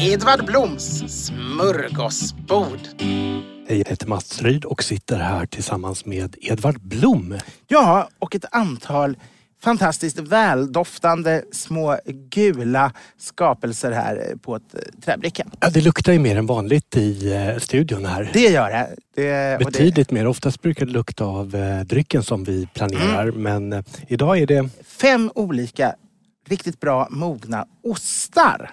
Edvard Bloms smörgåsbord. Hej, jag heter Mats Ryd och sitter här tillsammans med Edvard Blom. Ja, och ett antal fantastiskt väldoftande små gula skapelser här på ett eh, träbricka. Ja, det luktar ju mer än vanligt i eh, studion här. Det gör det. det och det- Betydligt mer. Oftast brukar det lukta av eh, drycken som vi planerar. Mm. Men idag är det... Fem olika riktigt bra mogna ostar.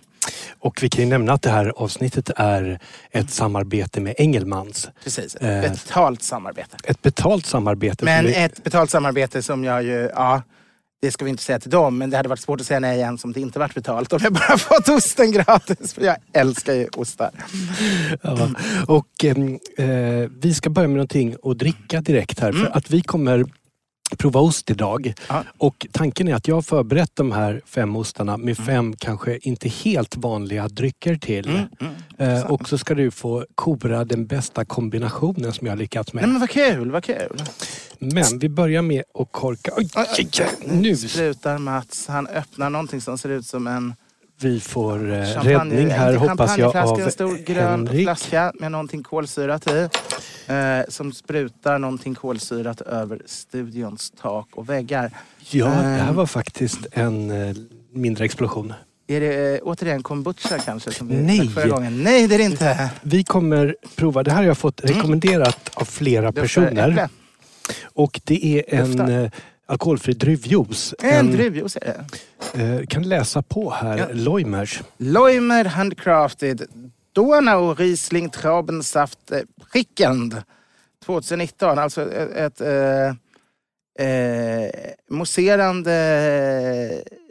Och vi kan ju nämna att det här avsnittet är ett samarbete med Engelmans. Precis, ett Eh. betalt samarbete. Ett betalt samarbete. Men vi- ett betalt samarbete som jag ju, ja, det ska vi inte säga till dem, men det hade varit svårt att säga nej igen som det inte varit betalt om jag bara fått osten gratis. För jag älskar ju ostar. Ja. Och ehm, eh, vi ska börja med någonting att dricka direkt här. För att vi kommer prova ost idag. Ja. Och tanken är att jag har förberett de här fem ostarna med fem kanske inte helt vanliga drycker till. Eh, och så ska du få kora den bästa kombinationen som jag har lyckats med. Nej men vad kul, vad kul. Men vi börjar med att korka. Oj, Oj, oj, oj. nu sprutar Mats. Han öppnar någonting som ser ut som en vi får eh, räddning här hoppas jag av en stor grön Henrik. flaska med någonting kolsyrat i. Eh, som sprutar någonting kolsyrat över studions tak och väggar. Ja, det här Eh, var faktiskt en eh, mindre explosion. Är det eh, återigen kombucha kanske? Som vi Nej. förra gången? Nej, det är det inte. Vi kommer prova, det här har jag fått rekommenderat av flera personer. Och det är en Duftar. Eh, alkoholfri druvjuice. En druvjuice är det. eh, kan läsa på här, Ja. Loimers. Leumer Handcrafted Donau Riesling Traubensaft eh, Prickend 2019. Alltså ett, ett eh, eh, mousserande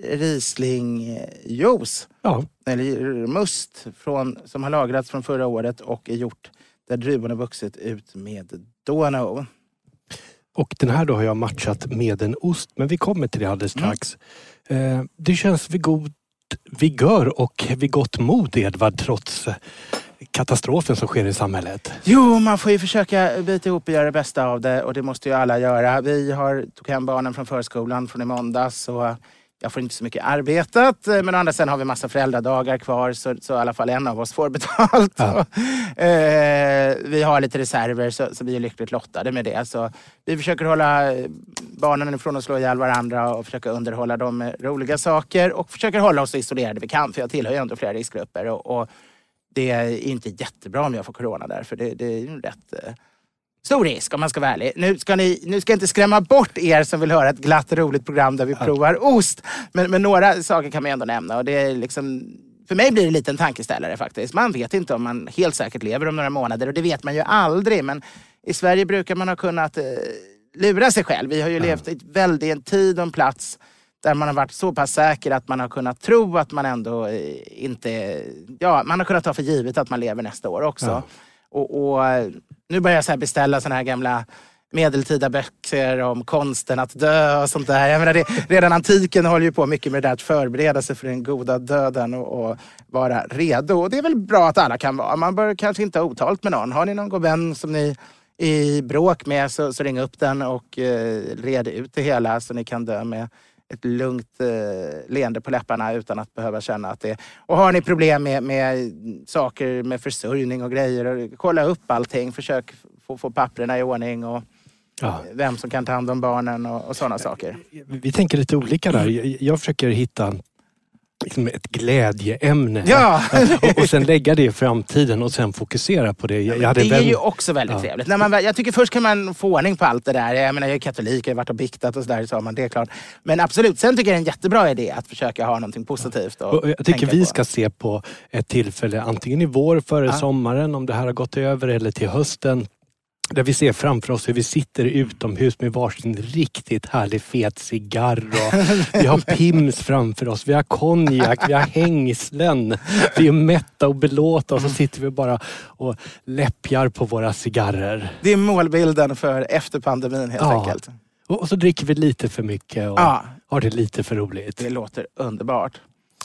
Riesling-juice. Ja, Eller must från, som har lagrats från förra året och är gjort där druvorna vuxit ut med Donau. Och den här då har jag matchat med en ost, men vi kommer till det alldeles Mm. strax. Eh, det känns vid god vigör och vid gott mod Edvard trots eh, katastrofen som sker i samhället. Jo, man får ju försöka bita ihop och göra det bästa av det och det måste ju alla göra. Vi har, tog hem barnen från förskolan från i måndags och jag får inte så mycket arbetat. Men å andra sidan har vi massa föräldradagar kvar så, så i alla fall en av oss får betalt. Ja. eh, vi har lite reserver så, så vi är lyckligt lottade med det. Så vi försöker hålla barnen ifrån att slå ihjäl varandra och försöka underhålla dem med roliga saker och försöker hålla oss så isolerade vi kan för jag tillhör ju ändå flera riskgrupper. Och, och det är inte jättebra om jag får corona där för det, det är ju rätt eh, stor risk om man ska vara ärlig. Nu ska, ni, nu ska jag inte skrämma bort er som vill höra ett glatt och roligt program där vi provar ost. Men, men några saker kan man ändå nämna och det är liksom för mig blir det lite en tankeställare faktiskt. Man vet inte om man helt säkert lever om några månader och det vet man ju aldrig. Men i Sverige brukar man ha kunnat eh, lura sig själv. Vi har ju levt i väldigt en tid och en plats där man har varit så pass säker att man har kunnat tro att man ändå eh, inte... Ja, man har kunnat ta för givet att man lever nästa år också. Ja. Och, och eh, nu börjar jag så här beställa såna här gamla medeltida böcker om konsten att dö och sånt där. Jag menar det, redan antiken håller ju på mycket med det där att förbereda sig för den goda döden och, och vara redo. Och det är väl bra att alla kan vara. Man bör kanske inte ha otalt med någon. Har ni någon god vän som ni är i bråk med så, så ring upp den och eh, red ut det hela så ni kan dö med ett lugnt eh, leende på läpparna utan att behöva känna att det... Och har ni problem med, med saker med försörjning och grejer, och kolla upp allting. Försök få, få papperna i ordning och Ja. vem som kan ta hand om barnen och, och sådana saker. Vi tänker lite olika där. Jag, jag försöker hitta liksom ett glädjeämne. Ja! och, och sen lägga det i framtiden och sen fokusera på det. Jag, Det är vän- ju också väldigt Ja. trevligt. När man, väl- jag tycker först kan man få ordning på allt det där. Jag menar, jag är katolik, jag har varit och biktat och sådär, så man det är klart. Men absolut, sen tycker jag det är en jättebra idé att försöka ha någonting positivt och Och jag tycker vi på. ska se på ett tillfälle antingen i vår före Ja. sommaren om det här har gått över eller till hösten. Där vi ser framför oss hur vi sitter utomhus med varsin riktigt härlig fet cigarr. Vi har pims framför oss, vi har konjak, vi har hängslen. Vi är mätta och belåtna och så sitter vi bara och läppjar på våra cigarrer. Det är målbilden för efter pandemin helt Ja. enkelt. Och och så dricker vi lite för mycket och Ja. har det lite för roligt. Det låter underbart.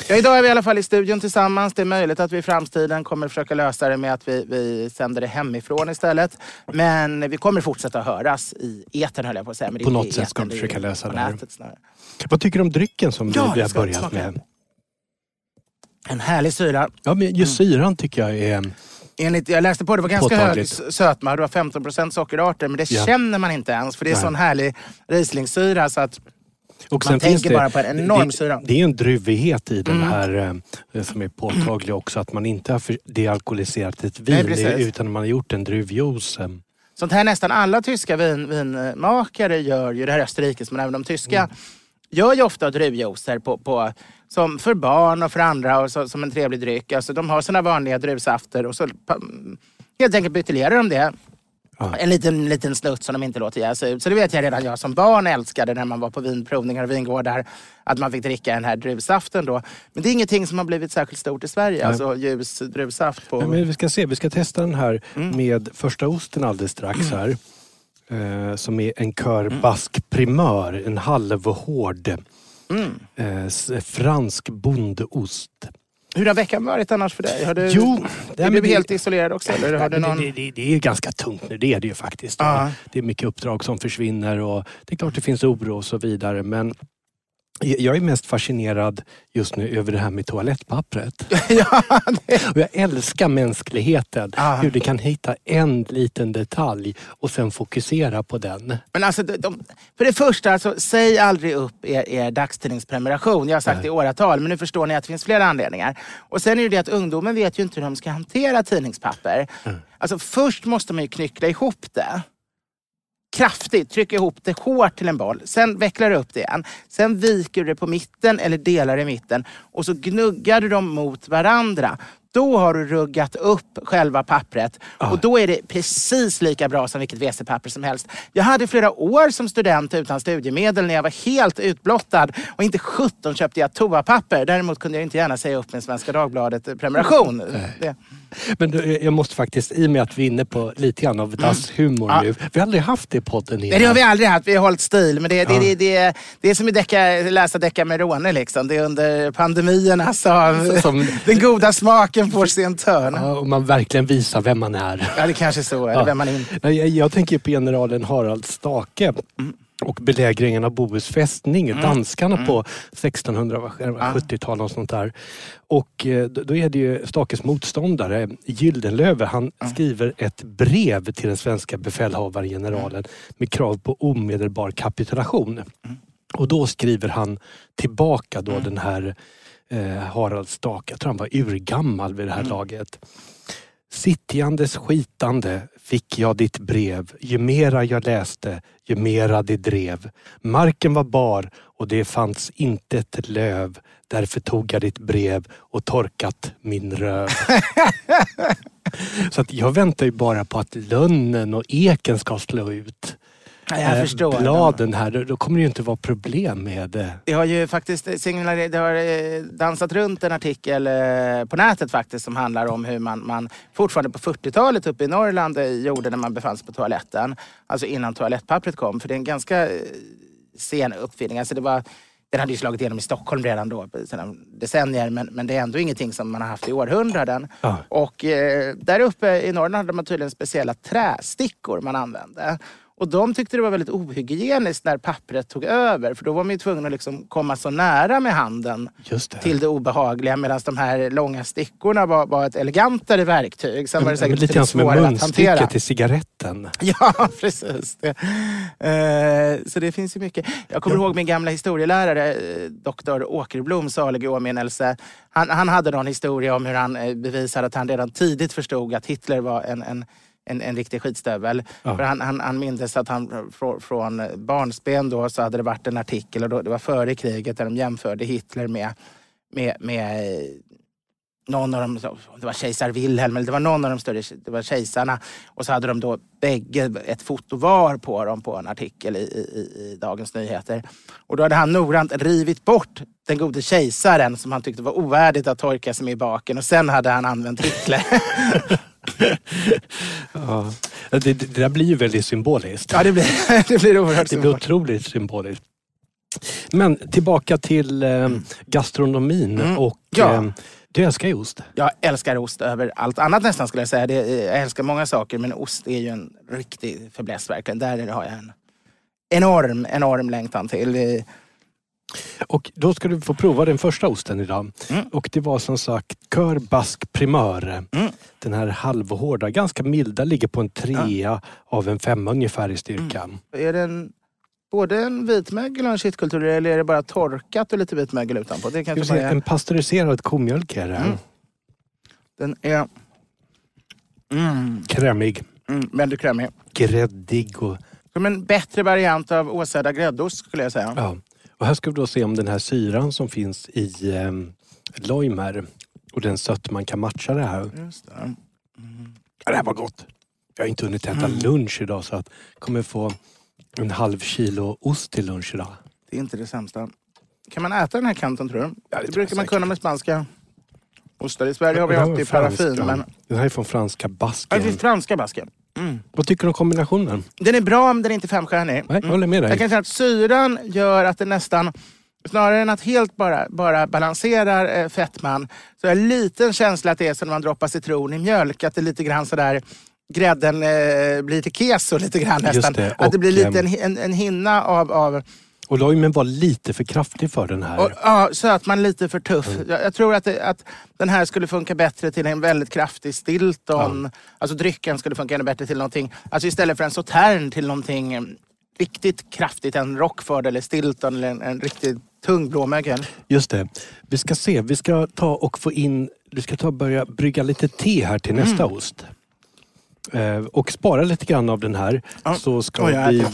Ja, idag är vi i alla fall i studion tillsammans. Det är möjligt att vi i framtiden kommer försöka lösa det med att vi, vi sänder det hemifrån istället. Men vi kommer fortsätta höras i etern höll jag på att säga. Men På något sätt ska vi försöka lösa det här. Vad tycker du om drycken som Ja, vi- har börjat smaka. med? En härlig syra. Ja, men Mm. just syran tycker jag är... Enligt, jag läste på det var ganska Påtagligt. hög sötma. Det var 15 procent sockerarter. Men det Ja. känner man inte ens. För det är Nej. sån härlig rislingsyra. Så att Och Man tänker bara på en enorm det, syra. Det är en druvighet i den Mm. här eh, som är påtaglig också. Att man inte har dealkoholiserat ett Nej, vin precis. utan man har gjort en druvjuice. Sånt här nästan alla tyska vin, vinmakare gör ju, det här är Österrikes, men även de tyska, Mm. gör ju ofta druvjuicer på, på, som för barn och för andra och så, som en trevlig dryck. Alltså, de har sina vanliga druvsafter och så pa- helt enkelt buteljerar de det. Ja. En liten, liten snutt som de inte låter jäsa ut. Så det vet jag redan jag som barn älskade när man var på vinprovningar och vingårdar. Att man fick dricka den här druvsaften då. Men det är ingenting som har blivit särskilt stort i Sverige. Alltså ljus druvsaft på... Nej, men vi ska se, vi ska testa den här Mm. med första osten alldeles strax här. Eh, som är en kör bask primör, en halvhård Mm. eh, fransk bondeost. Hur har veckan varit annars för dig? Har du, Jo, är du det- helt isolerad också? Eller har du någon... det, det, det är ganska tungt nu, det är det ju faktiskt. Ja. Det är mycket uppdrag som försvinner och det är klart det finns oro och så vidare. Men jag är mest fascinerad just nu över det här med toalettpappret. ja, det... Och jag älskar mänskligheten. Ja. Hur det kan hitta en liten detalj och sen fokusera på den. Men alltså, de, för det första, alltså, säg aldrig upp er, er dagstidningsprenumeration. Jag har sagt Nej. det i åratal, men nu förstår ni att det finns flera anledningar. Och sen är det det att ungdomen vet ju inte hur de ska hantera tidningspapper. Alltså först måste man ju knyckla ihop det. Kraftigt, trycker ihop det hårt till en boll. Sen vecklar du upp det igen. Sen viker du det på mitten eller delar i mitten. Och så gnuggar du dem mot varandra. Då har du ruggat upp själva pappret. Och då är det precis lika bra som vilket WC-papper som helst. Jag hade flera år som student utan studiemedel när jag var helt utblottad. Och inte 17 köpte jag toapapper. Däremot kunde jag inte gärna säga upp min Svenska Dagbladet-prenumeration. Det- Men du, jag måste faktiskt, i och med att vi är inne på lite grann av dasshumor Ja. nu. Vi har aldrig haft det i podden innan. Nej, det har vi aldrig haft. Vi har hållit stil. Men det, det, Ja. det, det, det är som att läsa Decamerone. Liksom. Det är under pandemierna som, Som- den goda smaken får sig en törn. Ja. Ja, och man verkligen visar vem man är. det kanske är så. Eller Ja. vem man är. Jag, jag tänker på generalen Harald Stake Mm. och belägringen av Bohus fästning. Danskarna på 1670-talet och sånt där. Och eh, då är det ju Stakes motståndare Gyldenlöve. Han skriver ett brev till den svenska befälhavaren, generalen, med krav på omedelbar kapitulation. Och då skriver han tillbaka då den här eh, Harald Stake. Jag tror han var urgammal vid det här laget. Sittjandes skitande fick jag ditt brev. Ju mera jag läste, ju mera det drev. Marken var bar och det fanns inte ett löv. Därför tog jag ditt brev och torkat min röv. Så att jag väntar ju bara på att lönnen och eken ska slå ut. Ja, jag eh, förstår. bladen här, då, då kommer det ju inte vara problem med... Eh, Det har ju faktiskt signalerat, det har eh, dansat runt en artikel eh, på nätet faktiskt som handlar om hur man, man fortfarande på 40-talet uppe i Norrland eh, gjorde när man befann sig på toaletten. Alltså innan toalettpappret kom. För det är en ganska eh, sen uppfinning. Alltså det var, den hade ju slagit igenom i Stockholm redan då, sedan decennier. Men, men det är ändå ingenting som man har haft i århundraden. Ja. Och eh, där uppe i Norrland hade man tydligen speciella trästickor man använde. Och de tyckte det var väldigt ohygieniskt när pappret tog över. För då var man ju tvungen att liksom komma så nära med handen det. till det obehagliga. Medan de här långa stickorna var, var ett elegantare verktyg. Sen var det säkert lite svårare att hantera. munstycke till cigaretten. Ja, precis. Det. Eh, så det finns ju mycket. Jag kommer ihåg min gamla historielärare, eh, doktor Åkerblom, salig i åminnelse. Han, han hade någon historia om hur han eh, bevisade att han redan tidigt förstod att Hitler var en, en en, en riktig skitstövel. Ja. För han, han, han mindes att han från, från barnsben då så hade det varit en artikel, och då, det var före kriget, där de jämförde Hitler med, med, med eh, någon av dem, det var kejsar Wilhelm, eller det var någon av de större det var kejsarna. Och så hade de då bägge ett foto var på dem på en artikel i, i, i Dagens Nyheter. Och då hade han noggrant rivit bort den gode kejsaren som han tyckte var ovärdigt att torka sig med i baken. Och sen hade han använt Hitler. Ja. Det, det, där blir ju väldigt symboliskt. ja, det blir, det blir oerhört Det blir otroligt symboliskt. Men tillbaka till eh, gastronomin Mm. och Ja. eh, du älskar ju ost. Jag älskar ost över allt annat nästan skulle jag säga. Det, jag älskar många saker men ost är ju en riktig fäbless verkligen. Där har jag en enorm, enorm längtan till. Och då ska du få prova den första osten idag. Mm. Och det var som sagt Kör Bask Primör. Mm. Den här halvhårda, ganska milda, ligger på en trea av en femma ungefär i styrka. Mm. Är det en, både en vitmögel och en kittkultur eller är det bara torkat och lite vitmögel utanpå? Det kanske bara är, en pastöriserad komjölk är det. Mm. den är mm, Krämig, mm, väldigt krämig. gräddig och Som en bättre variant av åsäda gräddost skulle jag säga. Ja. Och här ska vi då se om den här syran som finns i eh, Loimer och den sötman kan matcha det här. Just det. Ja, det här var gott. Jag har inte hunnit äta Mm. lunch idag så att jag kommer få en halv kilo ost till lunch idag. det är inte det sämsta. Kan man äta den här kanten tror du? det det jag brukar man kunna med spanska ostar. I Sverige har vi Det i paraffin. Men... Den här är från franska Ja, basken. det finns franska basken. Mm. Vad tycker du om kombinationen? Den är bra men den är inte femstjärnig. Nej, jag håller med dig. Jag kan säga att syran gör att det nästan, snarare än att helt bara, bara balanserar eh, fettman, så har jag en liten känsla att det är som när man droppar citron i mjölk. Att det är lite grann sådär, grädden eh, blir till keso lite grann nästan. det, Att det blir lite en, en, en hinna av, av Och Loimen var lite för kraftig för den här. och, ja, sötman lite för tuff. Mm. Jag, jag tror att, det, att den här skulle funka bättre till en väldigt kraftig stilton. Alltså drycken skulle funka ännu bättre till någonting, alltså istället för en sautern till någonting eh, riktigt kraftigt. En Rockford eller Stilton eller en, en riktigt tung blåmögel. Just det. Vi ska se, vi ska ta och få in, du ska ta och börja brygga lite te här till nästa Mm. ost. Eh, och spara lite grann av den här. Ja. Så ska har vi,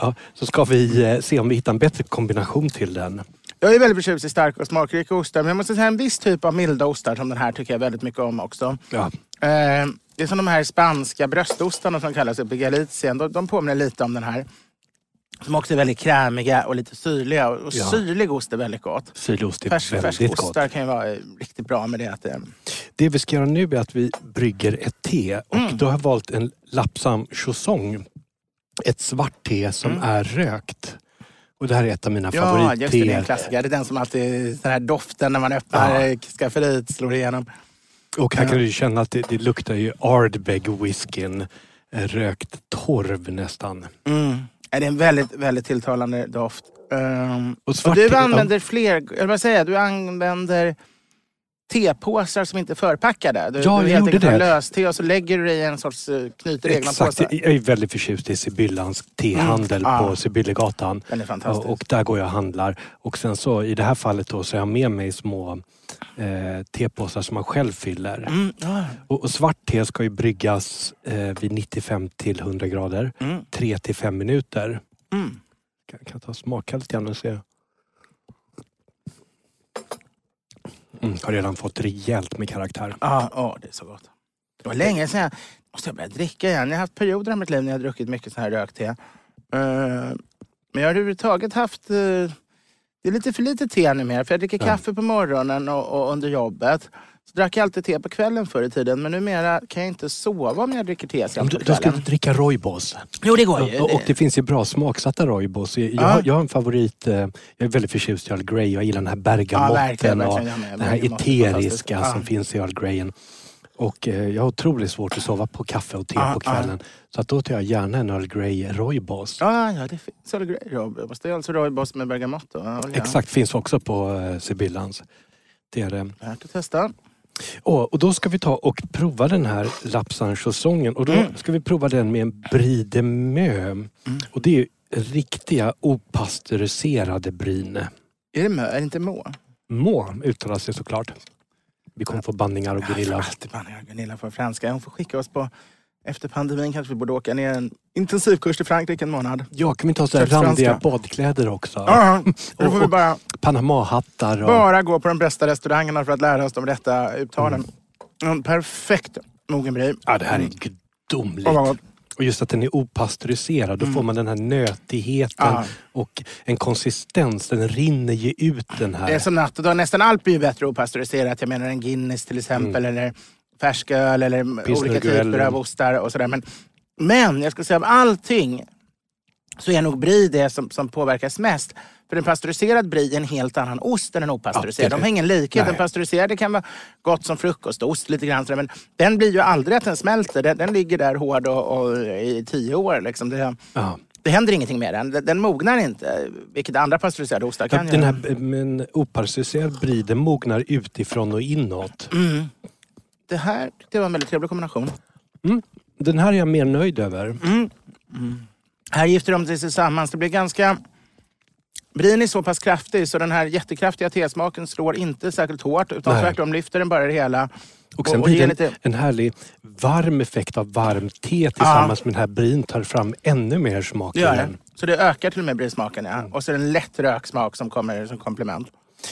ja, så ska vi eh, se om vi hittar en bättre kombination till den. Jag är väldigt förtjust i starka och smakrika ostar. Men jag måste säga en viss typ av milda ostar som den här tycker jag väldigt mycket om också. Ja. Eh, det är som de här spanska bröstostarna som kallas uppe i Galicien. De, de påminner lite om den här. Som också är väldigt krämiga och lite syrliga. Och Ja. syrlig ost är väldigt gott. Sydoost är Färs, väldigt gott. färskostar kan ju vara eh, riktigt bra med det. Att det Det vi ska göra nu är att vi brygger ett te och Mm. då har jag valt en Lapsam Chusong. Ett svart te som Mm. är rökt. Och det här är ett av mina ja, just det. Det är en favoritteer. klassiker. Det är den som alltid, den här doften när man öppnar Ja. ja. skafferiet slår igenom. Och här Ja. kan du känna att det, det luktar ju Ardbeg whiskyn. eh, Rökt torv nästan. Mm. Ja, Det är en väldigt, väldigt tilltalande doft. Um, Och och du använder fler, jag vill säga, du använder tepåsar som inte är förpackade. Du, Ja, du jag gjorde det. löste och så lägger du det i en sorts, eh, knyter egna Exakt, påsar. jag är väldigt förtjust i Sibyllans tehandel Mm. på Ja. Sibyllegatan. Den är fantastisk. Och, och där går jag och handlar. Och sen så i det här fallet då så har jag med mig små eh, tepåsar som man själv fyller. Mm, ja. Och, och svart te ska ju bryggas eh, vid 95 till 100 grader. Mm. 3 till 5 minuter. Mm. Kan, kan jag ta och smaka lite grann och se. Mm, har redan fått rejält med karaktär. Ja, åh, det är så gott. Det var länge sedan jag måste jag börja dricka igen. Jag har haft perioder i mitt liv när jag druckit mycket så här rökt te. Eh, men jag har överhuvudtaget haft... eh, det är lite för lite te numera. För jag dricker Ja. kaffe på morgonen och, och under jobbet. Så drack jag alltid te på kvällen förr i tiden. Men numera kan jag inte sova om jag dricker te Om sen du, på då ska kvällen. du dricka rooibos. Jo, det går ju. Och, och det finns ju bra smaksatta rooibos. Jag, Ja. har- jag har en favorit, eh, jag är väldigt förtjust i Earl Grey. Jag gillar den här bergamotten verkligen, och verkligen, jag med. den här eteriska som Ja. finns i Earl Greyen. Och eh, jag har otroligt svårt att sova på kaffe och te Ja, på kvällen. Så att då tar jag gärna en Earl Grey rooibos. Ja, ja, det finns Earl Grey rooibos. Det är alltså rooibos med bergamotto. Ja, olja. Exakt, finns också på eh, Sibyllans. Det är det. Värt att testa. Och, och då ska vi ta och prova den här lapsanschausongen. Och då Mm. ska vi prova den med en Brie de Meaux. Och det är ju riktiga opastöriserade brine. Är det mö? Är det inte må? Må uttalas det såklart. Vi kommer få banningar och Gunilla. alltid banningar och Gunilla för franska. Hon får skicka oss på... Efter pandemin kanske vi borde åka ner en intensivkurs till Frankrike en månad. Ja, kan vi ta så här Köpt franska. randiga badkläder också? Ja, då får vi bara, Panamahattar och... bara gå på de bästa restaurangerna för att lära oss de rätta uttalen. En perfekt mogen brie. Ja, det här är gudomligt. Och just att den är opastöriserad, då får man den här nötigheten Ja. och en konsistens. Den rinner ju ut den här. Det är som natt och dag. Nästan allt blir ju bättre opastöriserat. Jag menar en Guinness till exempel. Eller färsköl eller Pilsner olika typer av ostar och sådär. Men, men jag skulle säga av allting så är nog brie det som, som påverkas mest. För en pastöriserad brie är en helt annan ost än en opastöriserad. Ja, det De har ingen likhet. Nej. Den pastöriserade kan vara gott som frukostost lite grann. Men den blir ju aldrig att den smälter. Den, den ligger där hård och, och i tio år. Liksom. Det, Ja. det händer ingenting med den. Den, den mognar inte. Vilket andra pastöriserade ostar kan Den göra. här men opastöriserad brie, den mognar utifrån och inåt. Mm. Det här jag var en väldigt trevlig kombination. Den här är jag mer nöjd över. Här gifter de sig tillsammans. Det blir ganska... Brin är så pass kraftig så den här jättekraftiga tesmaken slår inte särskilt hårt utan tvärtom lyfter den bara det hela. Och sen och blir ger det lite- en, en härlig varm effekt av varmt te tillsammans med den här brin tar fram ännu mer smak. Det gör det. Så det ökar till och med brismaken. Ja. Och så är det en lätt röksmak som kommer som komplement.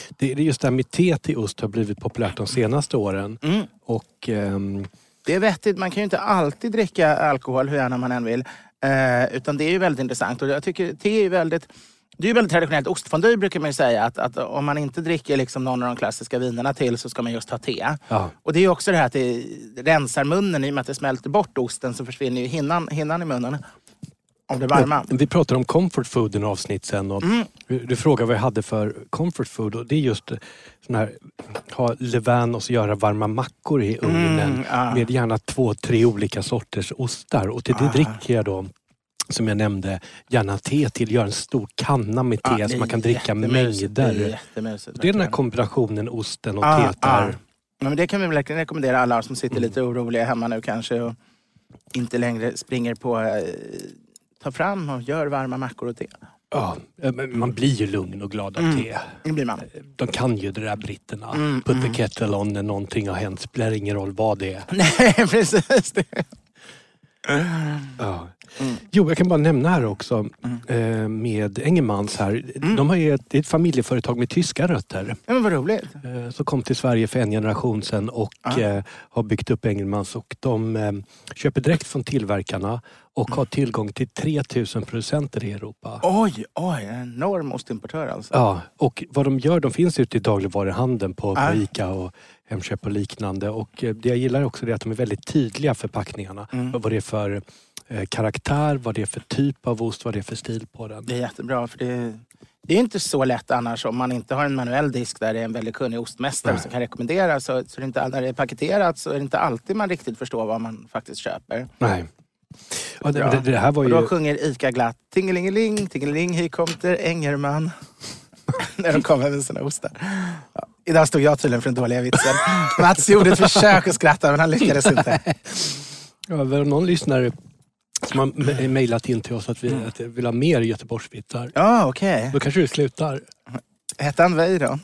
Det, det är just det här med te till ost har blivit populärt de senaste åren. Mm. Och ehm, Det är vettigt. Man kan ju inte alltid dricka alkohol hur gärna man än vill. Eh, utan det är ju väldigt intressant. Och jag tycker te är väldigt... Det är ju väldigt traditionellt. Ostfondue brukar man ju säga att, att om man inte dricker liksom någon av de klassiska vinerna till så ska man just ha te. Ja. Och det är ju också det här att det rensar munnen i och med att det smälter bort osten så försvinner ju hinnan, hinnan i munnen. Om det varma. Vi pratade om comfort food i en avsnitt sen och Mm. du, frågade vad jag hade för comfort food och det är just sån här, ha levain och så göra varma mackor i ugnen Mm, ja. med gärna två, tre olika sorters ostar och till det Ah. dricker jag då som jag nämnde, gärna te till. Göra en stor kanna med te det så man kan dricka mängder. Det är. Det är den här kombinationen osten och Ja, teet ja. men det kan vi verkligen rekommendera alla som sitter lite oroliga hemma nu kanske och inte längre springer på eh, ta fram och gör varma mackor och te. Ja, men man blir ju lugn och glad av Mm. te. Det blir man. De kan ju det där britterna. Mm, Put mm. the kettle on när någonting har hänt. Spelar ingen roll vad det är. Nej, precis. Det. Ja. Mm. Jo, jag kan bara nämna här också eh, med Engemans här. Mm. De har ju ett, ett familjeföretag med tyska rötter. Ja, men vad roligt. Eh, som kom till Sverige för en generation sedan och Ja. eh, har byggt upp Engelmans. Och de eh, köper direkt från tillverkarna och Mm. har tillgång till 3000 producenter i Europa. Oj, oj, en enorm ostimportör alltså. Ja, och vad de gör, de finns ute i dagligvaruhandeln på, Ja. på ICA och Hemköp och liknande. Och eh, det jag gillar också är att de är väldigt tydliga förpackningarna. Mm. Vad det är för eh, karaktär, vad det är för typ av ost, vad det är för stil på den. Det är jättebra för det, det är inte så lätt annars om man inte har en manuell disk där det är en väldigt kunnig ostmästare Nej. som kan rekommendera. Så, så det är inte, när det är paketerat så är det inte alltid man riktigt förstår vad man faktiskt köper. Nej. Ja, det, det, det här var Och ju... då sjunger ICA glatt Tingelingeling, tingeling, här kommer Engerman. När de kommer med sina ostar. Ja, idag stod jag tydligen för den dåliga vitsen. Mats gjorde ett försök att skratta men han lyckades inte. Ja, det någon lyssnare som har me- mejlat in till oss att vi Mm. att vi vill ha mer Göteborgsvitsar. Ja, okej. Då kanske det slutar. Hette han Weiron?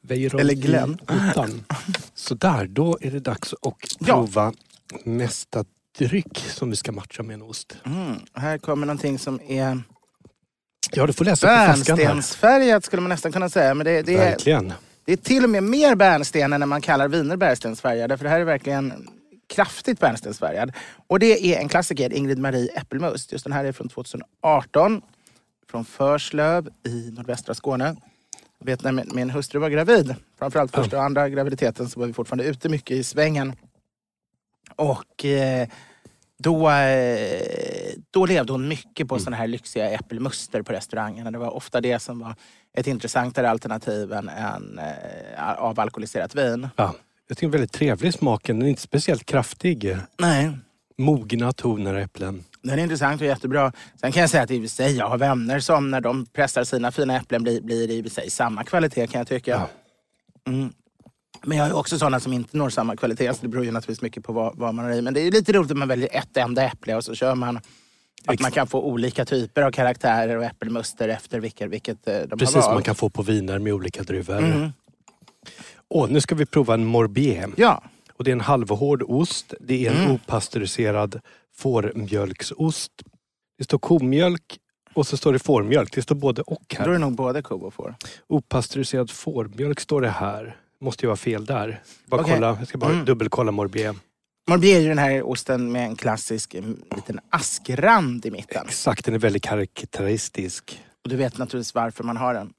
Weiron Eller Glenn. Ottan. Så där, då är det dags att Ja. prova nästa dryck som vi ska matcha med en ost. Mm, här kommer någonting som är Ja, du får läsa bärnstensfärgat skulle man nästan kunna säga. Men det, det, är, Verkligen. det är till och med mer bärnsten än när man kallar viner bärnstensfärgade. För det här är verkligen kraftigt bärnstensfärgad. Och det är en klassiker, Ingrid Marie Äppelmust. Just den här är från 2018. Från Förslöv i nordvästra Skåne. Jag vet när min, min hustru var gravid, framförallt första och andra graviditeten, så var vi fortfarande ute mycket i svängen. Och eh, då, eh, då levde hon mycket på mm. såna här lyxiga äppelmuster på restaurangerna. Det var ofta det som var ett intressantare alternativ än, än eh, avalkoholiserat vin. Ja, jag tycker väldigt trevlig smaken. Den är inte speciellt kraftig. Nej. Mogna toner äpplen. Den är intressant och jättebra. Sen kan jag säga att i och sig, jag har vänner som när de pressar sina fina äpplen blir, blir i och sig samma kvalitet kan jag tycka. Ja. Mm. Men jag har också sådana som inte når samma kvalitet. Så det beror ju naturligtvis mycket på vad, vad man har i. Men det är lite roligt att man väljer ett enda äpple och så kör man att man kan få olika typer av karaktärer och äppelmuster efter vilket, vilket eh, de Precis har som man kan få på viner med olika druvor. Mm. Och nu ska vi prova en morbier. Ja. Och det är en halvhård ost. Det är en mm. opastöriserad fårmjölksost. Det står komjölk och så står det fårmjölk. Det står både och här. Då är det nog både ko och får. Opastöriserad fårmjölk står det här. Måste ju vara fel där. Bara okay. kolla, jag ska bara mm. dubbelkolla Morbier. Morbier är ju den här osten med en klassisk en liten askrand i mitten. Exakt, den är väldigt karaktäristisk. Och du vet naturligtvis varför man har den?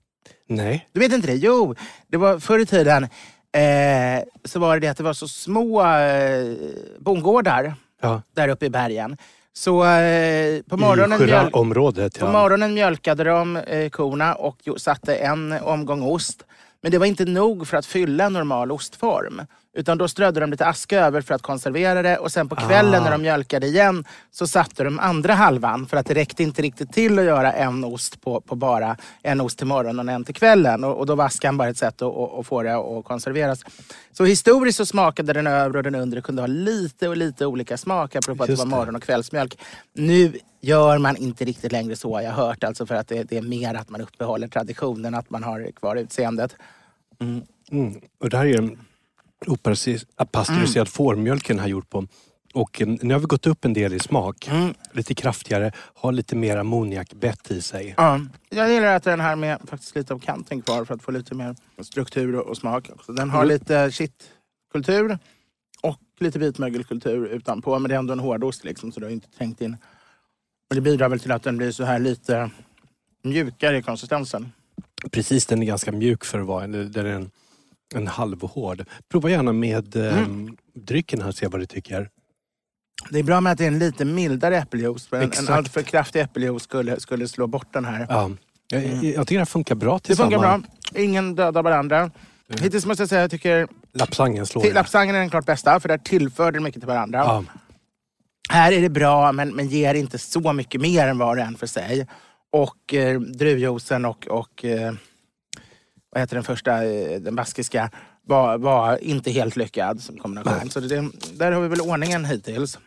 Nej. Du vet inte det? Jo, det var förr i tiden eh, så var det det att det var så små eh, bondgårdar ja. där uppe i bergen. Så eh, på, morgonen mjöl området, ja. på morgonen mjölkade de eh, korna och satte en omgång ost. Men det var inte nog för att fylla en normal ostform. Utan då strödde de lite aska över för att konservera det och sen på kvällen ah. när de mjölkade igen så satte de andra halvan för att det räckte inte riktigt till att göra en ost på, på bara en ost till morgonen och en till kvällen. Och, och då var askan bara ett sätt att, att, att få det att konserveras. Så historiskt så smakade den övre och den undre kunde ha lite och lite olika smak apropå att det var morgon och kvällsmjölk. Nu gör man inte riktigt längre så, jag har hört. Alltså för att det, det är mer att man uppehåller traditionen, att man har kvar utseendet. Mm. Mm. Och det här är en opastöriserad mm. fårmjölken har gjort på. Och um, nu har vi gått upp en del i smak. Mm. Lite kraftigare, har lite mer ammoniakbett i sig. Ja, jag gillar att den här med faktiskt lite av kanten kvar för att få lite mer struktur och, smak. Den har mm. lite kittkultur och lite vitmögelkultur utanpå. Men det är ändå en hårdost liksom, så det har inte trängt in. Och det bidrar väl till att den blir så här lite mjukare i konsistensen. Precis, den är ganska mjuk för att vara den är en, en halvhård. Prova gärna med mm. um, drycken här och se vad du tycker. Det är bra med att det är en lite mildare äppeljuice. För en, en alltför kraftig äppeljuice skulle, skulle slå bort den här. Ja. Jag, jag, jag tycker det funkar bra tillsammans. Det funkar bra. Ingen dödar varandra. Mm. Hittills måste jag säga jag tycker... Lapsangen slår till, Lapsangen är den klart bästa, för där tillför det mycket till varandra. Ja. Här är det bra, men, men ger inte så mycket mer än var och en för sig. Och eh, druvjuicen och, och eh, vad heter den första, eh, den baskiska, var, var inte helt lyckad som kombination. Så det, där har vi väl ordningen hittills.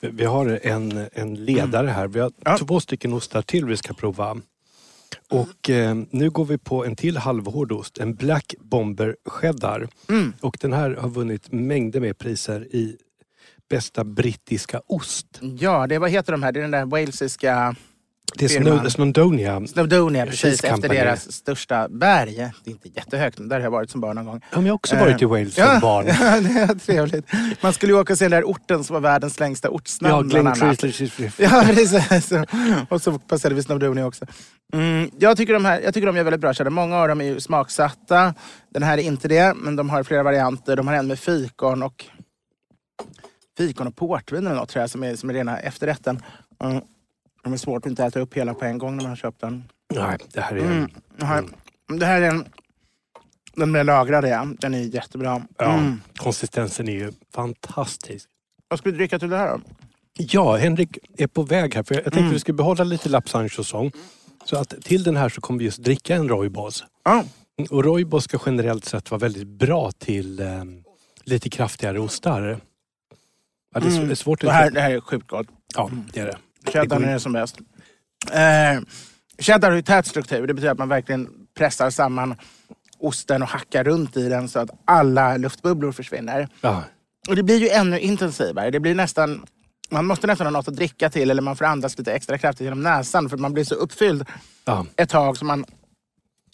Vi har en, en ledare här. Vi har ja. två stycken ostar till vi ska prova. Och eh, nu går vi på en till halvhård ost, en Black Bomber Cheddar. Mm. Och den här har vunnit mängder med priser i bästa brittiska ost. Ja, det vad heter de här? Det är den där walesiska det är Snow, Snowdonia. Snowdonia, precis efter deras största berg. Det är inte jättehögt, men där har jag varit som barn någon gång. Ja, men jag har också varit i eh, Wales som ja, barn. Ja, det är trevligt. Man skulle ju åka och se den där orten som var världens längsta ortsnamn. Ja, Glen Ja, precis. Och så passerade vi Snowdonia också. Mm, jag, tycker de här, jag tycker de gör väldigt bra cheddar. Många av dem är ju smaksatta. Den här är inte det, men de har flera varianter. De har en med fikon och fikon och portvin eller något tror jag, som är, som är rena efterrätten. Mm. Det är svårt att inte äta upp hela på en gång när man har köpt den. Nej, det här är... Mm. Mm. Det här är en... Den med lagrade, ja. Den är jättebra. Ja, mm. Konsistensen är ju fantastisk. Vad ska vi dricka till det här då? Ja, Henrik är på väg här. För jag tänkte mm. vi skulle behålla lite lapsange Så att till den här så kommer vi just dricka en Roybos. Mm. Och Roybos ska generellt sett vara väldigt bra till eh, lite kraftigare ostar. Ja, det är mm. svårt det, här, det här är sjukt gott. Ja, det är det. Cheddar är som bäst. Eh, cheddar har tät struktur. Det betyder att man verkligen pressar samman osten och hackar runt i den så att alla luftbubblor försvinner. Ja. Och det blir ju ännu intensivare. Det blir nästan, man måste nästan ha något att dricka till eller man får andas lite extra kraftigt genom näsan för man blir så uppfylld ja. ett tag så man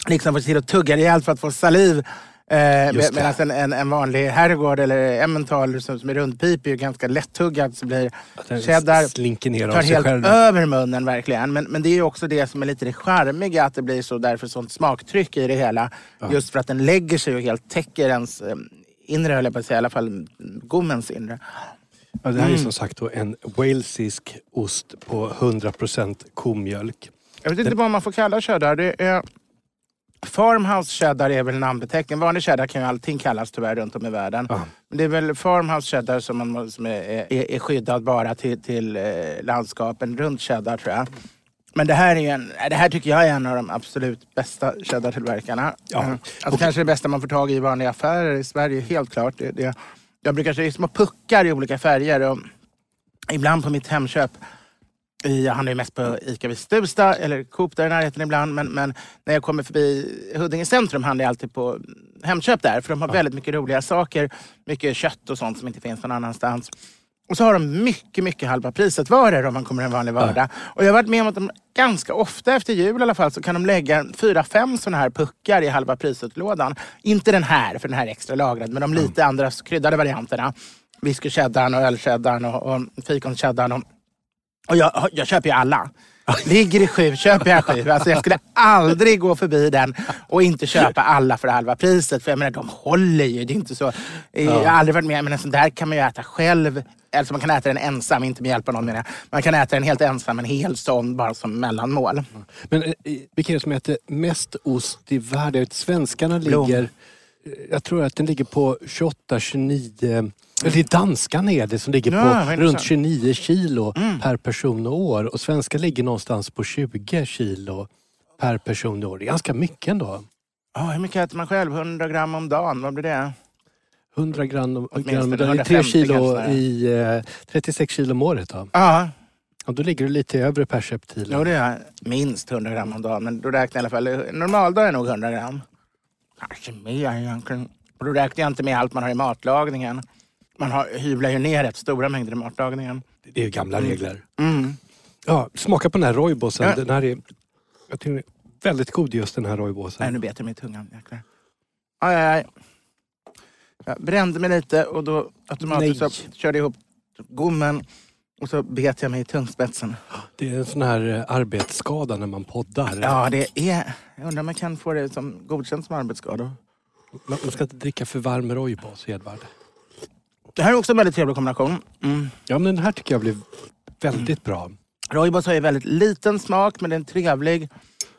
liksom får till att tugga rejält för att få saliv Eh, Just. Medan en, en, vanlig herrgård eller Emmental som, som är rundpipig och ganska lätttuggad så blir den cheddar slinker ner tar sig helt själv. över munnen verkligen. Men, men det är ju också det som är lite det charmiga att det blir så därför sånt smaktryck i det hela. Just för att den lägger sig och helt täcker ens eh, inre höll jag på att säga, i alla fall mm, gommens inre. Ja, det här Mm. är som sagt en walesisk ost på 100% komjölk. Jag vet inte vad man får kalla cheddar. Det är... Farmhouse cheddar är väl namnbeteckningen. Vanlig cheddar kan ju allting kallas tyvärr runt om i världen. Ja. Men det är väl farmhouse cheddar som, man, som är, är, är skyddad bara till, till eh, landskapen runt cheddar tror jag. Men det här, är en, det här tycker jag är en av de absolut bästa cheddartillverkarna. Ja. Mm. Alltså kanske det bästa man får tag i i vanliga affärer i Sverige, helt klart. Det, det, jag brukar säga små puckar i olika färger. Och ibland på mitt Hemköp jag handlar ju mest på ICA vid Stuvsta eller Coop där i närheten ibland. Men, men när jag kommer förbi Huddinge centrum handlar jag alltid på Hemköp där. För de har väldigt mycket roliga saker. Mycket kött och sånt som inte finns någon annanstans. Och så har de mycket, mycket halva priset-varor om man kommer en vanlig vardag. Och jag har varit med om att de ganska ofta efter jul i alla fall så kan de lägga fyra, fem sådana här puckar i halva priset-lådan. Inte den här, för den här är extra lagrad, men de lite andra kryddade varianterna. Whisky-cheddarn och öl-cheddarn och, och fikon-cheddarn. Och, jag, jag köper ju alla. Ligger det sju köper jag sju. Alltså jag skulle aldrig gå förbi den och inte köpa alla för halva priset. För jag menar, de håller ju. Det är inte så. Jag har aldrig varit med men en sån där kan man ju äta själv. Alltså man kan äta den ensam, inte med hjälp av någon menar jag. Man kan äta den helt ensam, en hel sån bara som mellanmål. Men eh, vilka är det som äter mest ost i världen? Svenskarna Blom. ligger... eh, Jag tror att den ligger på 28, 29... Eller det är det som ligger Ja, på runt intressant. 29 kilo per person och år. Och svenskar ligger någonstans på 20 kilo per person och år. Det är ganska mycket ändå. Oh, hur mycket äter man själv? 100 gram om dagen, vad blir det? 100 gram, om- gram det är 150 3 kilo i... Eh, 36 kilo om året. Då. Ja, Och då ligger du lite över perceptilen. jo, det är minst 100 gram om dagen. Men då räknar jag i alla fall, normaldag är nog 100 gram. Kanske mer egentligen. Och då räknar jag inte med allt man har i matlagningen. Man har, hyvlar ju ner rätt stora mängder i matlagningen. Det är ju gamla regler. Mm. Ja, smaka på den här roybosen. Ja. Den här är, jag tycker den är väldigt god just den här roybosen. Nej, nu bet jag mig i tungan. Jäklar. Aj, aj, aj. Jag brände mig lite och då automatiskt Nej. så körde jag ihop gommen och så bet jag mig i tungspetsen. Det är en sån här eh, arbetsskada när man poddar. Ja, det är... Jag undrar om man kan få det som godkänt som arbetsskada. Man ska inte dricka för varm roybos, Edvard. Det här är också en väldigt trevlig kombination. Mm. Ja, men den här tycker jag blir väldigt bra. Roibos har ju väldigt liten smak, men den är trevlig.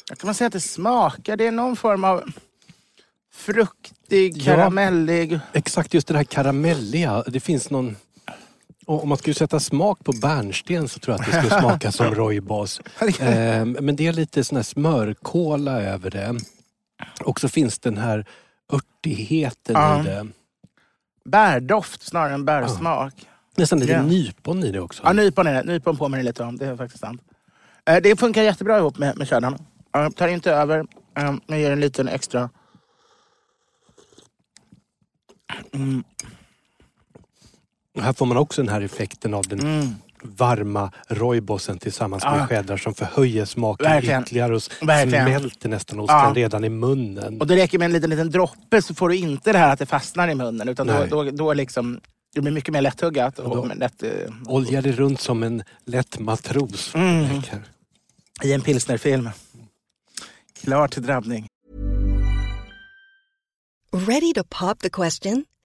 Jag kan man säga att det smakar? Det är någon form av fruktig, Ja. karamellig... Exakt just det här karamelliga. Det finns någon... och Om man skulle sätta smak på bärnsten så tror jag att det skulle smaka som roybos. Eh, Men det är lite sån här smörkola över det. Och så finns den här örtigheten Ja. i det. Bärdoft snarare än bärsmak. Nästan lite Ja. nypon i det också. Ja, nypon är det. Nypon påminner lite om. Det är faktiskt sant. Eh, Det funkar jättebra ihop med, med. Jag tar inte över. eh, Jag ger en liten extra. Här får man också den här effekten av den Mm. Varma roybosen tillsammans Ja. med cheddar som förhöjer smaken Verkligen. ytterligare och Verkligen. smälter nästan osten Ja. redan i munnen. Och det räcker med en liten, liten droppe så får du inte det här att det fastnar i munnen. Utan då, Nej. då, då liksom, det blir mycket mer lättuggat. Och, då- och lätt, eh, Oljar det runt som en lätt matros. Mm. I en pilsnerfilm. Klar till drabbning. Ready to pop the question?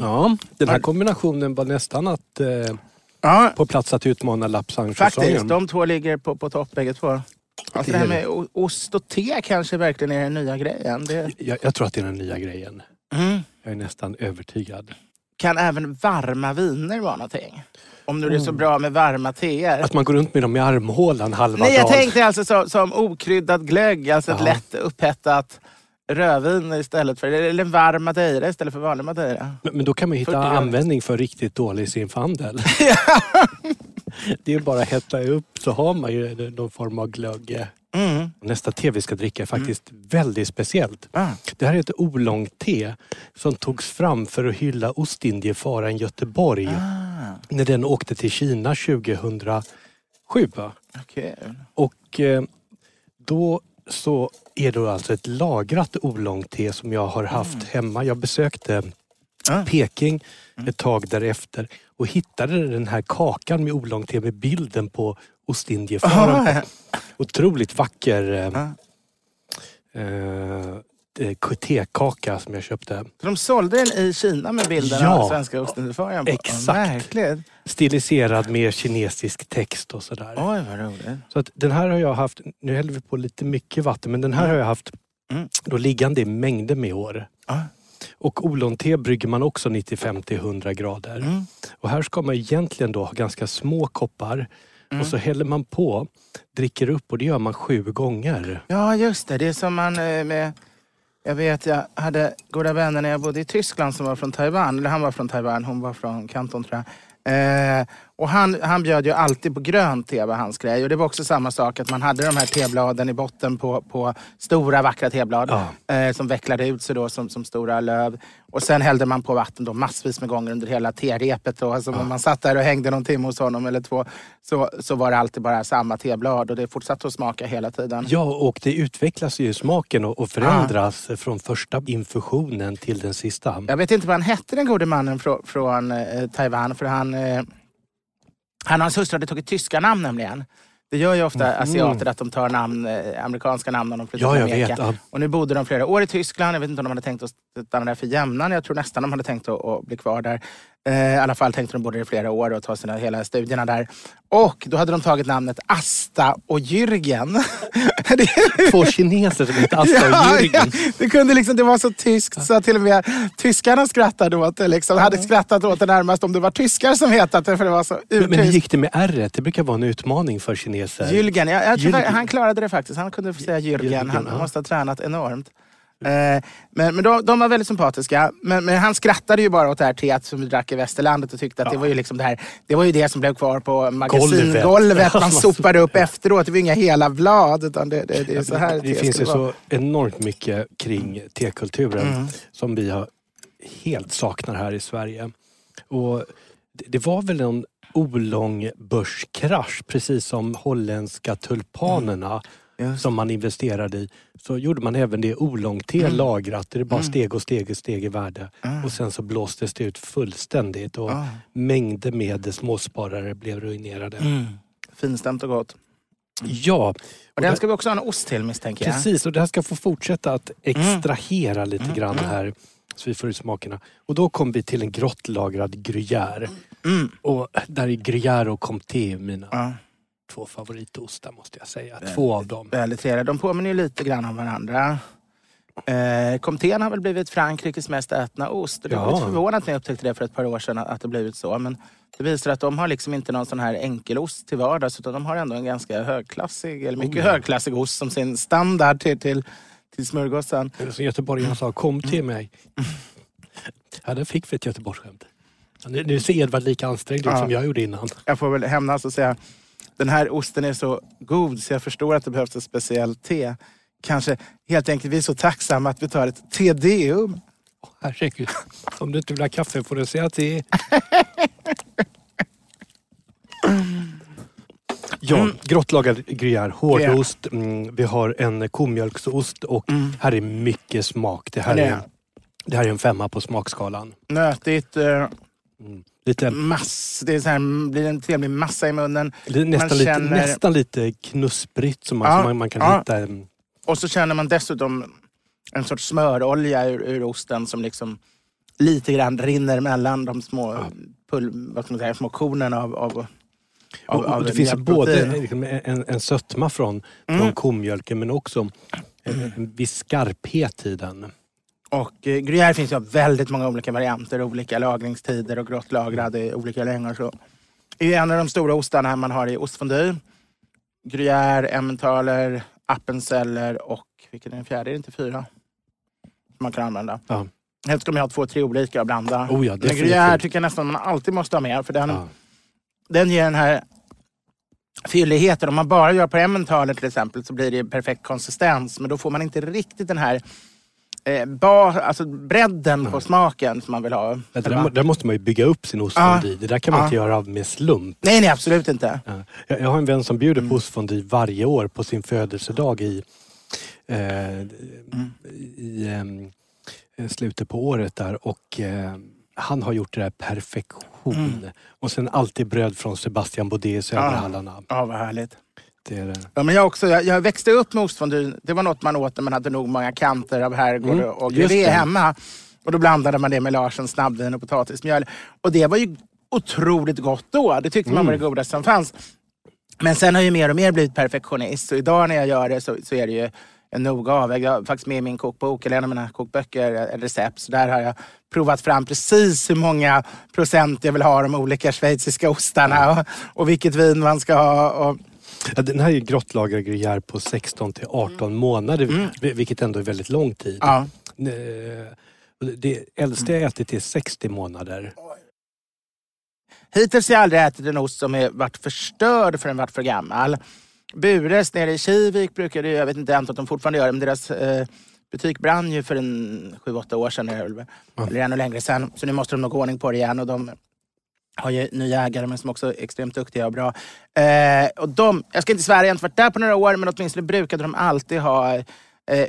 Ja, den här kombinationen var nästan att eh, Ja, på plats att utmana faktiskt. lapsangsäsongen. De två ligger på, på topp bägge två. Alltså det här med ost och te kanske verkligen är den nya grejen. Det Jag, jag tror att det är den nya grejen. mm. Jag är nästan övertygad. Kan även varma viner vara någonting? Om nu det är så bra med varma teer. Att man går runt med dem i armhålan halva Nej, jag dagen. tänkte alltså som, som okryddad glögg, alltså ett Ja. lätt upphettat rödvin istället för, eller en varm madeira istället för vanlig madeira. Men, men då kan man hitta 40 grader. användning för riktigt dålig simfandel. det är bara att hetta upp så har man ju någon form av glögg. Mm. Nästa te vi ska dricka är faktiskt väldigt speciellt. Ah. Det här är ett oolong-te som togs fram för att hylla Ostindiefararen Göteborg Ah, när den åkte till Kina 2007. va? okej. Och eh, då så är det alltså ett lagrat oolong-te som jag har haft hemma. Jag besökte Ah. Peking ett tag därefter och hittade den här kakan med oolong-te med bilden på Ostindiefararen. Ah, Otroligt vacker eh, Ah. eh, eh, tekaka som jag köpte. De sålde den i Kina med bilden Ja. av svenska ostindiefararen på? Exakt. Märkligt. Stiliserad med kinesisk text och sådär. Oj, vad roligt. Så att den här har jag haft, nu häller vi på lite mycket vatten, men den här har jag haft Mm. då liggande i mängder med år. Ah. Och oolong-te brygger man också 95 till 100 grader. Mm. Och här ska man egentligen då ha ganska små koppar Mm. och så häller man på, dricker upp och det gör man sju gånger. Ja, just det. Det är som man eh, med... Jag vet, jag hade goda vänner när jag bodde i Tyskland som var från Taiwan. Eller han var från Taiwan, hon var från Kanton tror jag. Eh, och han, han bjöd ju alltid på grönt te var hans grej. Och det var också samma sak att man hade de här tebladen i botten på, på stora vackra teblad. Ja. Eh, som vecklade ut sig då som, som stora löv. Och sen hällde man på vatten då massvis med gånger under hela terepet. Då. Alltså Om man satt där och hängde någon timme hos honom eller två så, så var det alltid bara samma teblad. Och det fortsatte att smaka hela tiden. Ja, och det utvecklas ju smaken och, och förändras från första infusionen till den sista. Jag vet inte vad han hette den gode mannen från, från eh, Taiwan. För han, eh, han och hans hustru hade tagit tyska namn nämligen. Det gör ju ofta asiater att de tar namn, eh, amerikanska namn när de flyttar Ja, till Amerika. vet, ja. Och nu bodde de flera år i Tyskland. Jag vet inte om de hade tänkt att stanna där för jämnan. Jag tror nästan de hade tänkt att, att bli kvar där. Eh, I alla fall tänkte de bo där i flera år och ta sina hela studierna där. Och då hade de tagit namnet Asta och Jürgen. Två kineser som heter Asta och Jürgen. ja, det, kunde liksom, det var så tyskt så att till och med tyskarna skrattade åt det. Liksom. Hade skrattat åt det närmast om det var tyskar som hetat det för det var så Men, men hur gick det med R? Det brukar vara en utmaning för kineser. Jürgen, jag, jag tror Jürgen. han klarade det faktiskt. Han kunde säga Jürgen. Jürgen, Han, ja. han måste ha tränat enormt. Eh, men men de, de var väldigt sympatiska. Men, men han skrattade ju bara åt det här teet som vi drack i Västerlandet och tyckte att det var ju liksom det här. Det var ju det som blev kvar på magasingolvet. Golvet. Man sopade upp efteråt. Det var inga hela blad. Utan det, det, det är så här det finns ju vara. så enormt mycket kring tekulturen Mm. som vi har helt saknar här i Sverige. Och det, det var väl en olång börskrasch precis som holländska tulpanerna Mm. Just. som man investerade i. Så gjorde man även det olång-te Mm. lagrat. Det bara steg och steg och steg i värde. Och sen så blåstes det ut fullständigt och Ah. mängder med småsparare blev ruinerade. Mm. Finstämt och gott. Ja, Och den ska vi också ha en ost till misstänker jag. Precis, och det här ska få fortsätta att extrahera lite grann här så vi får ut smakerna. Och då kom vi till en grottlagrad gruyère. Mm. Och där är gruyère och comté mina Ja. Två favoritostar måste jag säga. Två av dem. Väldigt trevliga. De påminner ju lite grann om varandra. Eh, Comtén har väl blivit Frankrikes mest ätna ost. Det var Ja. lite förvånat när jag upptäckte det för ett par år sedan att det blivit så. Men det visar att de har liksom inte någon sån här enkelost till vardags utan de har ändå en ganska högklassig, eller mycket Oh, ja. högklassig ost som sin standard till, till, till smörgåsen. Eller som göteborgaren sa, kom till mig. Ja, där fick vi ett Göteborgsskämt. Nu ser Edvard lika ansträngd ut Ja. som jag gjorde innan. Jag får väl hämnas och säga den här osten är så god så jag förstår att det behövs ett speciellt te. kanske helt enkelt vi är så tacksamma att vi tar ett tedeum. Åh, herregud. Om du inte vill ha kaffe får du säga till. Ja, Mm. grottlagad gruyère, hårdost, mm, vi har en komjölksost och här är mycket smak. Det här, Mm. Det är, det här är en femma på smakskalan. Nötigt, eh, Lite, mass, det är så här, blir en trevlig massa i munnen. nästan, lite, känner- nästan lite knusprigt som man, Ja, som man, man kan ja. hitta. mm, Och så känner man dessutom en sorts smörolja ur, ur osten som liksom lite grann rinner mellan de små, pul, vad ska man säga, små kornen av, av, av, Och, och det finns både liksom en, en sötma från, Mm. från komjölken men också en, en viss skarphet i den. Och eh, gruyère finns ju väldigt många olika varianter, olika lagringstider och grottlagrad i olika längder. Så. Det är en av de stora ostarna man har i ostfondue. Gruyère, emmentaler, appenzeller och vilken är den fjärde? Är det inte fyra? Som man kan använda. Ja. Helst ska man ha två, tre olika och blanda. Oh ja, Men gruyère tycker jag nästan man alltid måste ha med. För den, Ja. den ger den här fylligheten. Om man bara gör på emmentaler till exempel så blir det perfekt konsistens. Men då får man inte riktigt den här eh, ba, alltså bredden på smaken som man vill ha. Det där, där måste man ju bygga upp sin ostfondue. Det där kan man inte göra med slump. Nej, nej absolut inte. Ja. Jag, jag har en vän som bjuder Mm. på ostfondue varje år på sin födelsedag i, eh, Mm. i ehm, eh, slutet på året där och eh, han har gjort det där perfektion. Mm. Och sen alltid bröd från Sebastian Baudet i Söderhallarna. Ja, vad härligt. Det är det. Ja, men jag, också, jag, jag växte upp med ostfondue. Det var något man åt när man hade nog många kanter av herrgård Mm, och grevé hemma. Och då blandade man det med Larsens snabbvin och potatismjöl. Och det var ju otroligt gott då. Det tyckte man var det Mm. godaste som fanns. Men sen har jag mer och mer blivit perfektionist. Så idag när jag gör det så, så är det ju en noga avvägd. Jag har faktiskt med i min kokbok, eller en av mina kokböcker, ett recept. Så där har jag provat fram precis hur många procent jag vill ha de olika schweiziska ostarna och, och vilket vin man ska ha. Och, Ja, den här är grottlagrad gruyère på 16 till 18 månader, vil- vilket ändå är väldigt lång tid. Mm. ja. Eh, Det äldsta jag ätit är 60 månader. Hittills har jag aldrig ätit en ost som är varit förstörd för den varit för gammal. Bures nere i Kivik brukade, jag vet inte jag antar att de fortfarande gör det, men deras eh, butik brann ju för en sju, åtta år sedan. väl. Eller ännu längre sedan. Så nu måste de nog gå ordning på det igen. Och de har ju nya ägare men som också är extremt duktiga och bra. Eh, och de, jag ska inte svära, jag har inte varit där på några år, men åtminstone brukade de alltid ha eh,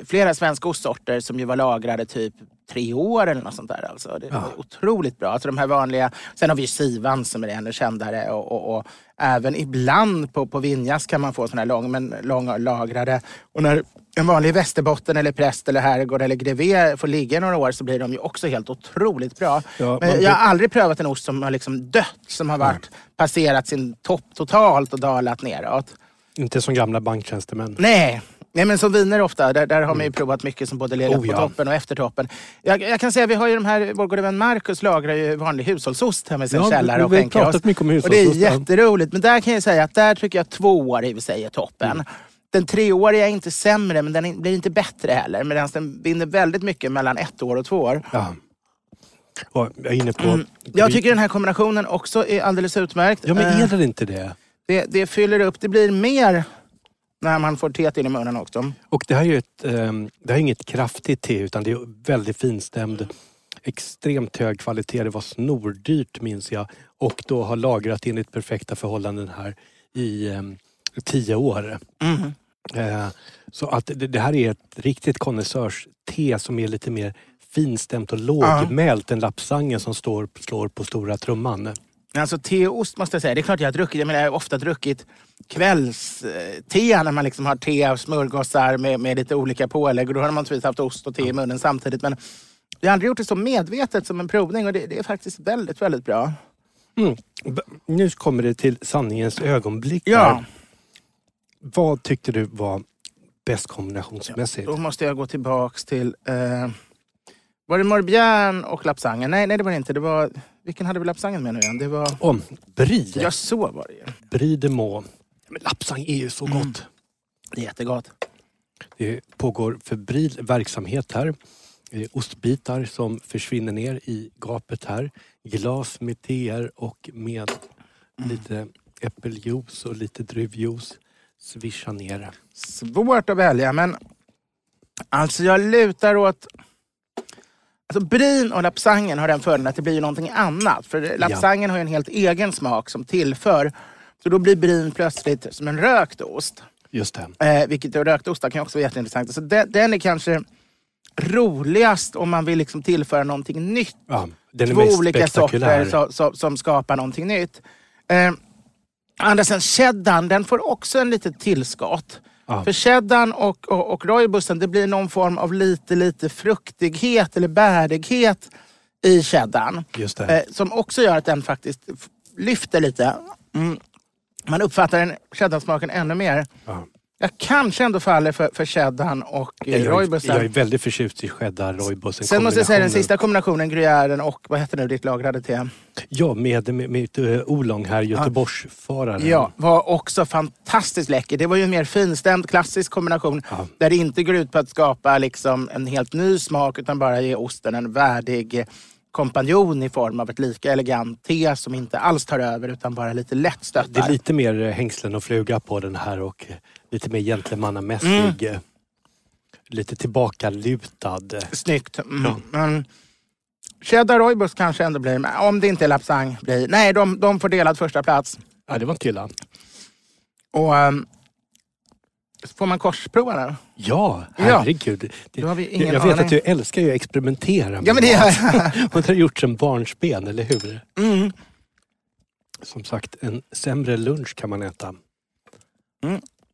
flera svenska ostsorter som ju var lagrade typ tre år eller något sånt där. Alltså. Det var otroligt bra. Alltså de här vanliga. Sen har vi ju Sivan som är ännu kändare. Och, och, och även ibland på, på Vinjas kan man få såna här lång, men långa lagrade. Och när en vanlig Västerbotten eller Präst eller Herrgård eller Grevé får ligga några år så blir de ju också helt otroligt bra. Ja, men man- jag har aldrig prövat en ost som har liksom dött. Som har varit, passerat sin topp totalt och dalat neråt. Inte som gamla banktjänstemän. Nej. Nej men som viner ofta, där, där har man ju provat mycket som både legat Oh, på ja. toppen och efter toppen. Jag, jag kan säga vi har ju de här, vår gode vän Marcus lagrar ju vanlig hushållsost hemma i sin Ja, källare och skänker oss. mycket om Och det är jätteroligt. Men där kan jag säga att där tycker jag två år i och för sig är toppen. Mm. Den treåriga är inte sämre men den blir inte bättre heller. Medan den vinner väldigt mycket mellan ett år och två år. Ja. Och jag är inne på... Mm. Jag tycker den här kombinationen också är alldeles utmärkt. Ja men Eh, är det inte det? det, det fyller upp, det blir mer när man får teet in i munnen också. Och det här är ju ett, ehm, det här är inget kraftigt te utan det är väldigt finstämd. Extremt hög kvalitet. Det var snordyrt minns jag. Och då har lagrat enligt perfekta förhållanden här i ehm, tio år. Mm. Eh, så att det, här är ett riktigt konnässörste som är lite mer finstämt och lågmält än lapsangen som står, slår på stora trumman. Alltså ost måste jag säga. Det är klart jag har druckit. Jag, menar, jag har ofta druckit kvällste när man liksom har te och smörgåsar med, med lite olika pålägg. Och då har man naturligtvis haft ost och te i munnen samtidigt. Men jag har aldrig gjort det så medvetet som en provning och det, det är faktiskt väldigt, väldigt bra. Mm. Nu kommer det till sanningens ögonblick. Ja. Vad tyckte du var bäst kombinationsmässigt? Då måste jag gå tillbaks till... Eh, var det Morbihan och lapsangen? Nej, nej, det var det inte. Det var, vilken hade vi lapsangen med nu igen? Det var... Om Brie. Ja, så var det ju. Brie de Meaux. Men lapsang är ju så Mm. gott. Det är jättegott. Det pågår febril verksamhet här. Ostbitar som försvinner ner i gapet här. Glas med teer och med Mm. lite äppeljuice och lite druvjuice. Svischa ner. Svårt att välja, men Alltså jag lutar åt... Alltså brin och lapsangen har den fördelen att det blir någonting annat. För lapsangen har ju en helt egen smak som tillför. Så då blir brin plötsligt som en rökt ost. Just det. Eh, vilket och rökta ostar kan också vara jätteintressant. Så den, den är kanske roligast om man vill liksom tillföra någonting nytt. Ja, den är Två olika sorter så, så, som skapar någonting nytt. Eh, andra sidan, cheddarn, den får också en litet tillskott. Ja. För cheddarn och, och, och rooibusten, det blir någon form av lite, lite fruktighet eller bärighet i cheddarn. Eh, som också gör att den faktiskt lyfter lite. Mm. Man uppfattar den cheddarsmaken ännu mer. Ja. Jag kanske ändå faller för, för cheddarn och eh, Jag, jag är väldigt förtjust i cheddar roibusten Sen måste jag säga den sista kombinationen, gruyären och vad heter nu ditt lagrade te? Ja, med, med, med uh, Olong här, Göteborgsfararen. Ja, var också fantastiskt läcker. Det var ju en mer finstämd klassisk kombination Ja. där det inte går ut på att skapa liksom en helt ny smak utan bara ge osten en värdig kompanjon i form av ett lika elegant te som inte alls tar över utan bara lite lätt stöttar. Det är lite mer eh, hängslen och fluga på den här och eh, lite mer gentlemannamässig. Mm. eh, Lite tillbakalutad. Snyggt. Mm. Ja. Men cheddar rooibos kanske ändå blir, men om det inte är lapsang, blir, nej de, de får delad första plats. Ja, det var inte illa. Och um, får man korsprova den? Ja, Ja. herregud. Det, Då har vi ingen jag vet aning. att du älskar ju att experimentera med Ja men det gör jag. Och det har gjort sedan barnsben, eller hur? Mm. Som sagt, en sämre lunch kan man äta.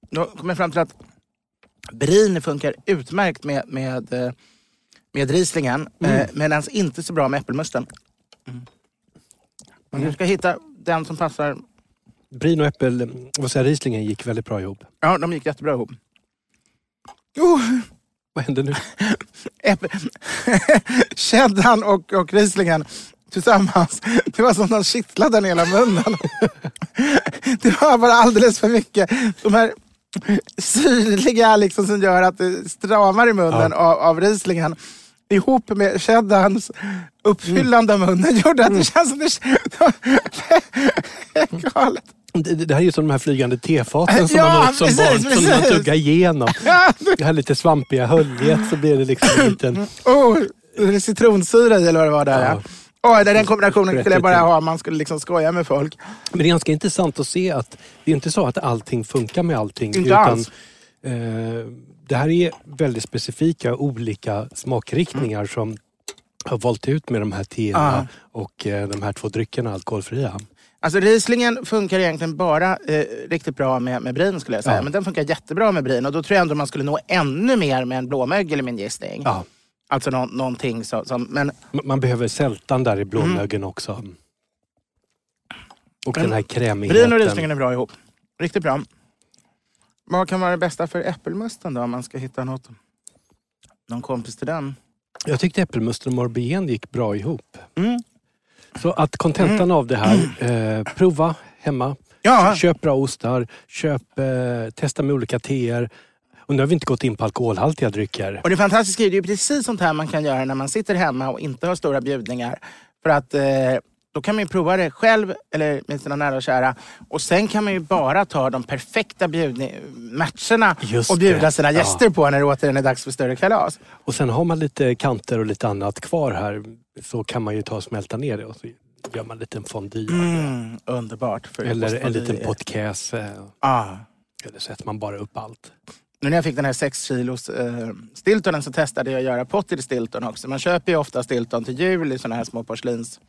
Då kom jag fram till att brin funkar utmärkt med, med, eh, med rieslingen Mm. eh, medan inte så bra med äppelmusten. Men du ska hitta den som passar. Brin och äppel, vad säger Rieslingen gick väldigt bra ihop. Ja, de gick jättebra ihop. Oh, Vad hände nu? Cheddarn och, och rieslingen tillsammans. Det var som att de kittlade den hela munnen. Det var bara alldeles för mycket. De här syrliga liksom som gör att det stramar i munnen Ja. av, av rieslingen ihop med cheddarns uppfyllande av munnen gjorde att det känns som det... det är galet. Det, här är ju som de här flygande tefaten som Ja, man åt som precis, barn, som man tuggar igenom. Det här lite svampiga höljet så blir det liksom en liten... Oh, citronsyra i eller vad det var där. Ja. Ja. Oj, den kombinationen skulle jag bara ha om man skulle liksom skoja med folk. Men det är ganska intressant att se att det är inte så att allting funkar med allting. Inte utan, alls. Eh, det här är väldigt specifika olika smakriktningar som har valt ut med de här teerna och eh, de här två dryckerna alkoholfria. Alltså Rieslingen funkar egentligen bara eh, riktigt bra med, med brin skulle jag säga. Ja. Men den funkar jättebra med brin och då tror jag ändå man skulle nå ännu mer med en blåmögel i min gissning. Ja. Alltså nå, någonting så, som... Men Man behöver sältan där i blåmögeln också. Och den här krämigheten. brin och Rieslingen är bra ihop. Riktigt bra. Vad kan vara det bästa för äppelmusten då om man ska hitta något? Någon kompis till den? Jag tyckte äppelmusten och morbigen gick bra ihop. Mm. Så att kontentan av det här, eh, prova hemma. Ja. Köp bra ostar, köp, eh, testa med olika teer. Och nu har vi inte gått in på alkoholhaltiga drycker. Och det fantastiska är ju det är precis sånt här man kan göra när man sitter hemma och inte har stora bjudningar. För att eh, då kan man ju prova det själv eller med sina nära och kära. Och sen kan man ju bara ta de perfekta matcherna Just och bjuda det. sina Ja. gäster på när det återigen är dags för större kalas. Och sen har man lite kanter och lite annat kvar här så kan man ju ta och smälta ner det och så gör man en liten fondue. Mm, underbart. Eller en liten eh, Ah. Eller sätter man bara upp allt. Nu när jag fick den här 6 kilos eh, Stiltonen så testade jag att göra potted Stilton också. Man köper ju ofta Stilton till jul i såna här små porslins.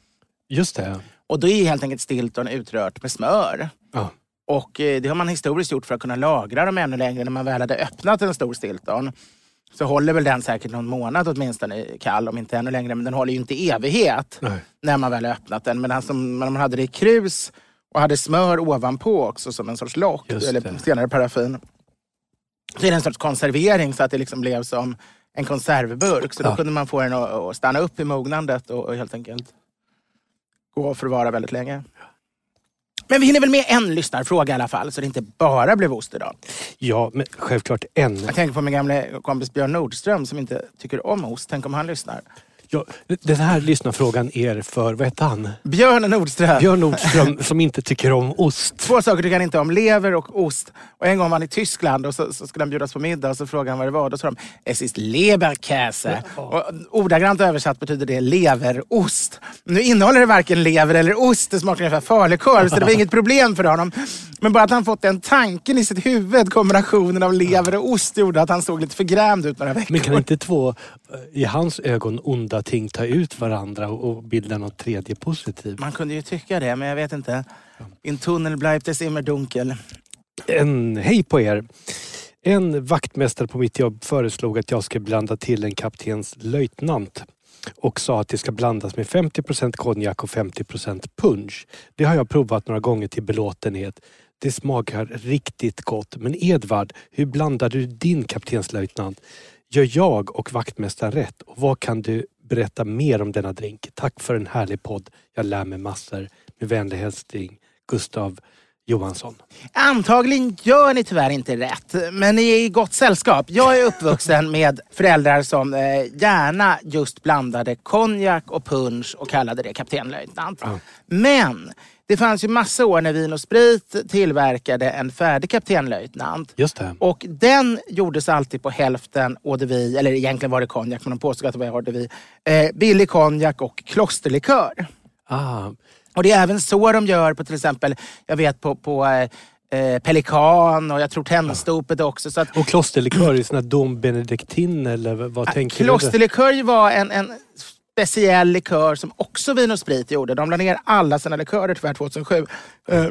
Just det. Och då är helt enkelt Stilton utrört med smör. Ja. Och eh, det har man historiskt gjort för att kunna lagra dem ännu längre. När man väl hade öppnat en stor Stilton så håller väl den säkert någon månad åtminstone kall, om inte ännu längre. Men den håller ju inte evighet Nej. när man väl har öppnat den. Men alltså, när man hade det i krus och hade smör ovanpå också som en sorts lock, eller senare paraffin. Det en sorts konservering så att det liksom blev som en konservburk. Så då Ja. kunde man få den att, att stanna upp i mognandet och, och helt enkelt gå och förvara väldigt länge. Men vi hinner väl med en lyssnarfråga i alla fall, så det inte bara blev ost idag. Ja, men självklart en. Jag tänker på min gamla kompis Björn Nordström som inte tycker om ost. Tänk om han lyssnar. Ja, den här lyssnarfrågan är för, vad heter han? Björn Nordström. Björn Nordström som inte tycker om ost. Två saker tycker han inte om, lever och ost. Och en gång var han i Tyskland och så, så skulle han bjudas på middag och så frågade han vad det var. Då sa de, es ist Leberkäse. Och ordagrant översatt betyder det leverost. Nu innehåller det varken lever eller ost, det smakar ungefär falukorv så det var inget problem för honom. Men bara att han fått den tanken i sitt huvud, kombinationen av lever och ost, gjorde att han såg lite förgrämd ut några veckor. Men kan inte två, eh, i hans ögon, onda ting ta ut varandra och bilda något tredje positivt? Man kunde ju tycka det, men jag vet inte. In tunnel bleibt es immer dunkel. En, hej på er! En vaktmästare på mitt jobb föreslog att jag ska blanda till en kaptens löjtnant och sa att det ska blandas med 50% konjak och 50% punch. Det har jag provat några gånger till belåtenhet. Det smakar riktigt gott. Men Edvard, hur blandar du din kaptenslöjtnant? Gör jag och vaktmästaren rätt? Och vad kan du berätta mer om denna drink? Tack för en härlig podd. Jag lär mig massor. Med vänlig hälsning Gustav Johansson. Antagligen gör ni tyvärr inte rätt, men ni är i gott sällskap. Jag är uppvuxen med föräldrar som eh, gärna just blandade konjak och punch och kallade det kaptenlöjtnant. Ja. Men det fanns ju massa år när Vin och Sprit tillverkade en färdig kaptenlöjtnant. Just det. Och den gjordes alltid på hälften eau de vie, eller egentligen var det konjak men de påstod att det var eau de vie. Eh, billig konjak och klosterlikör. Ah, Och det är även så de gör på till exempel, jag vet på, på eh, eh, Pelikan och jag tror Tennstopet också. Så att, och klosterlikör i sån här Dom Benedictin eller vad tänker du? Klosterlikör var en, en speciell likör som också Vin och Sprit gjorde. De la ner alla sina likörer tyvärr 2007. Eh,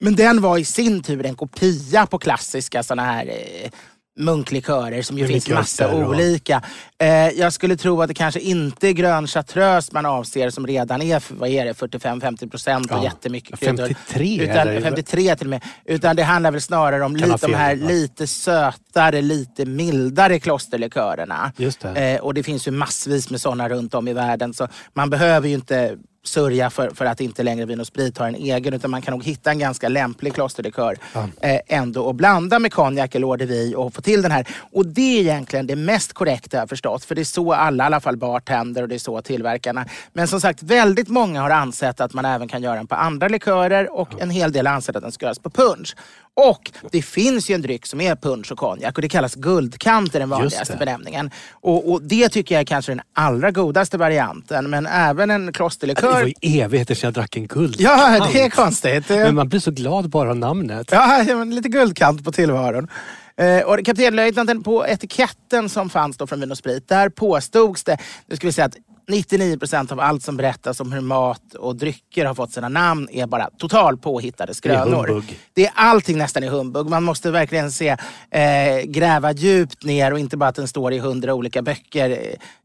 men den var i sin tur en kopia på klassiska såna här eh, munklikörer som ju Med finns massa olika. Eh, jag skulle tro att det kanske inte är grön chartreuse man avser som redan är vad är det, 45-50 procent och Ja. jättemycket Ja, 53 Utan, eller? 53 till och med. Utan det handlar väl snarare om lite, de fel, här va? lite sötare, lite mildare klosterlikörerna. Just det. Eh, och det finns ju massvis med sådana runt om i världen. Så man behöver ju inte sörja för, för att inte längre Vin och Sprit har en egen. Utan man kan nog hitta en ganska lämplig klosterlikör eh, ändå och blanda med konjak eller eau de vie och få till den här. Och det är egentligen det mest korrekta förstått. För det är så alla, i alla fall bartender och det är så tillverkarna. Men som sagt, väldigt många har ansett att man även kan göra den på andra likörer och en hel del har ansett att den ska göras på punch. Och det finns ju en dryck som är punch och konjak och det kallas guldkant i den vanligaste det. benämningen. Och, och det tycker jag är kanske den allra godaste varianten. Men även en Det klosterlikör. var ju evigheter sedan jag drack en guld. Ja, det är konstigt. Men man blir så glad bara av namnet. Ja, lite guldkant på tillvaron. Eh, och kaptenlöjtnanten på etiketten som fanns då från Vin och Sprit, där påstods det, nu ska vi säga att 99 procent av allt som berättas om hur mat och drycker har fått sina namn är bara total påhittade skrönor. humbug. Det är allting nästan i humbug. Man måste verkligen se, eh, gräva djupt ner och inte bara att den står i hundra olika böcker eh,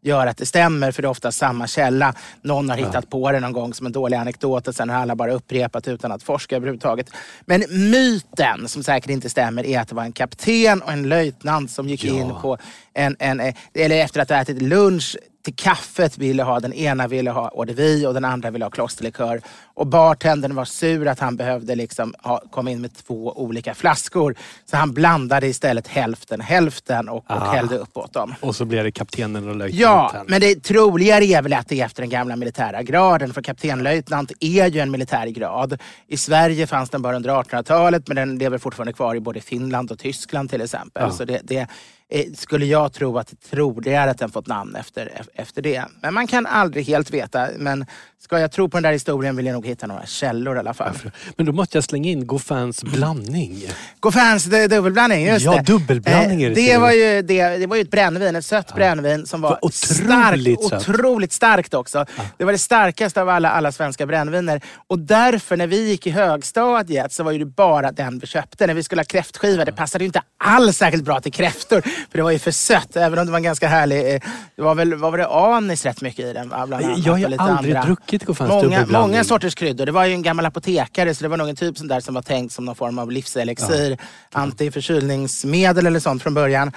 gör att det stämmer för det är ofta samma källa. Någon har hittat på det någon gång som en dålig anekdot och sen har alla bara upprepat utan att forska överhuvudtaget. Men myten, som säkert inte stämmer, är att det var en kapten och en löjtnant som gick Ja. in på en, en, eh, eller efter att ha ätit lunch till kaffet ville ha, den ena ville ha eau de vie och den andra ville ha klosterlikör. Och bartendern var sur att han behövde liksom ha, komma in med två olika flaskor. Så han blandade istället hälften hälften och, och Ah. hällde upp åt dem. Och så blir det kaptenen och Ja, löjtnanten. men det troligare är väl att det är efter den gamla militära graden. För kaptenlöjtnant är ju en militär grad. I Sverige fanns den bara under 1800-talet men den lever fortfarande kvar i både Finland och Tyskland till exempel. Ja. Så det, det Eh, skulle jag tro att det är troligare att den fått namn efter, efter det. Men man kan aldrig helt veta. Men ska jag tro på den där historien vill jag nog hitta några källor i alla fall. Men då måste jag slänga in Goffins blandning. Det är dubbelblandning, just Ja, det. dubbelblandning är det det, till. var ju, det, det var ju ett brännvin, ett sött brännvin som var Var otroligt starkt, otroligt starkt också. Det var det starkaste av alla, alla svenska brännviner. Och därför när vi gick i högstadiet så var ju det bara den vi köpte. När vi skulle ha kräftskiva, det passade ju inte alls särskilt bra till kräftor. För det var ju för sött, även om det var en ganska härlig... eh, Det var väl, vad var det, anis rätt mycket i den? Bland annat, Jag har aldrig andra. druckit Goffins Många, dubbelblandning. många sorters kryddor. Det var ju en gammal apotekare så det var nog en typ sån där som var tänkt som någon form av livselixir. Antiförkylningsmedel eller sånt från början.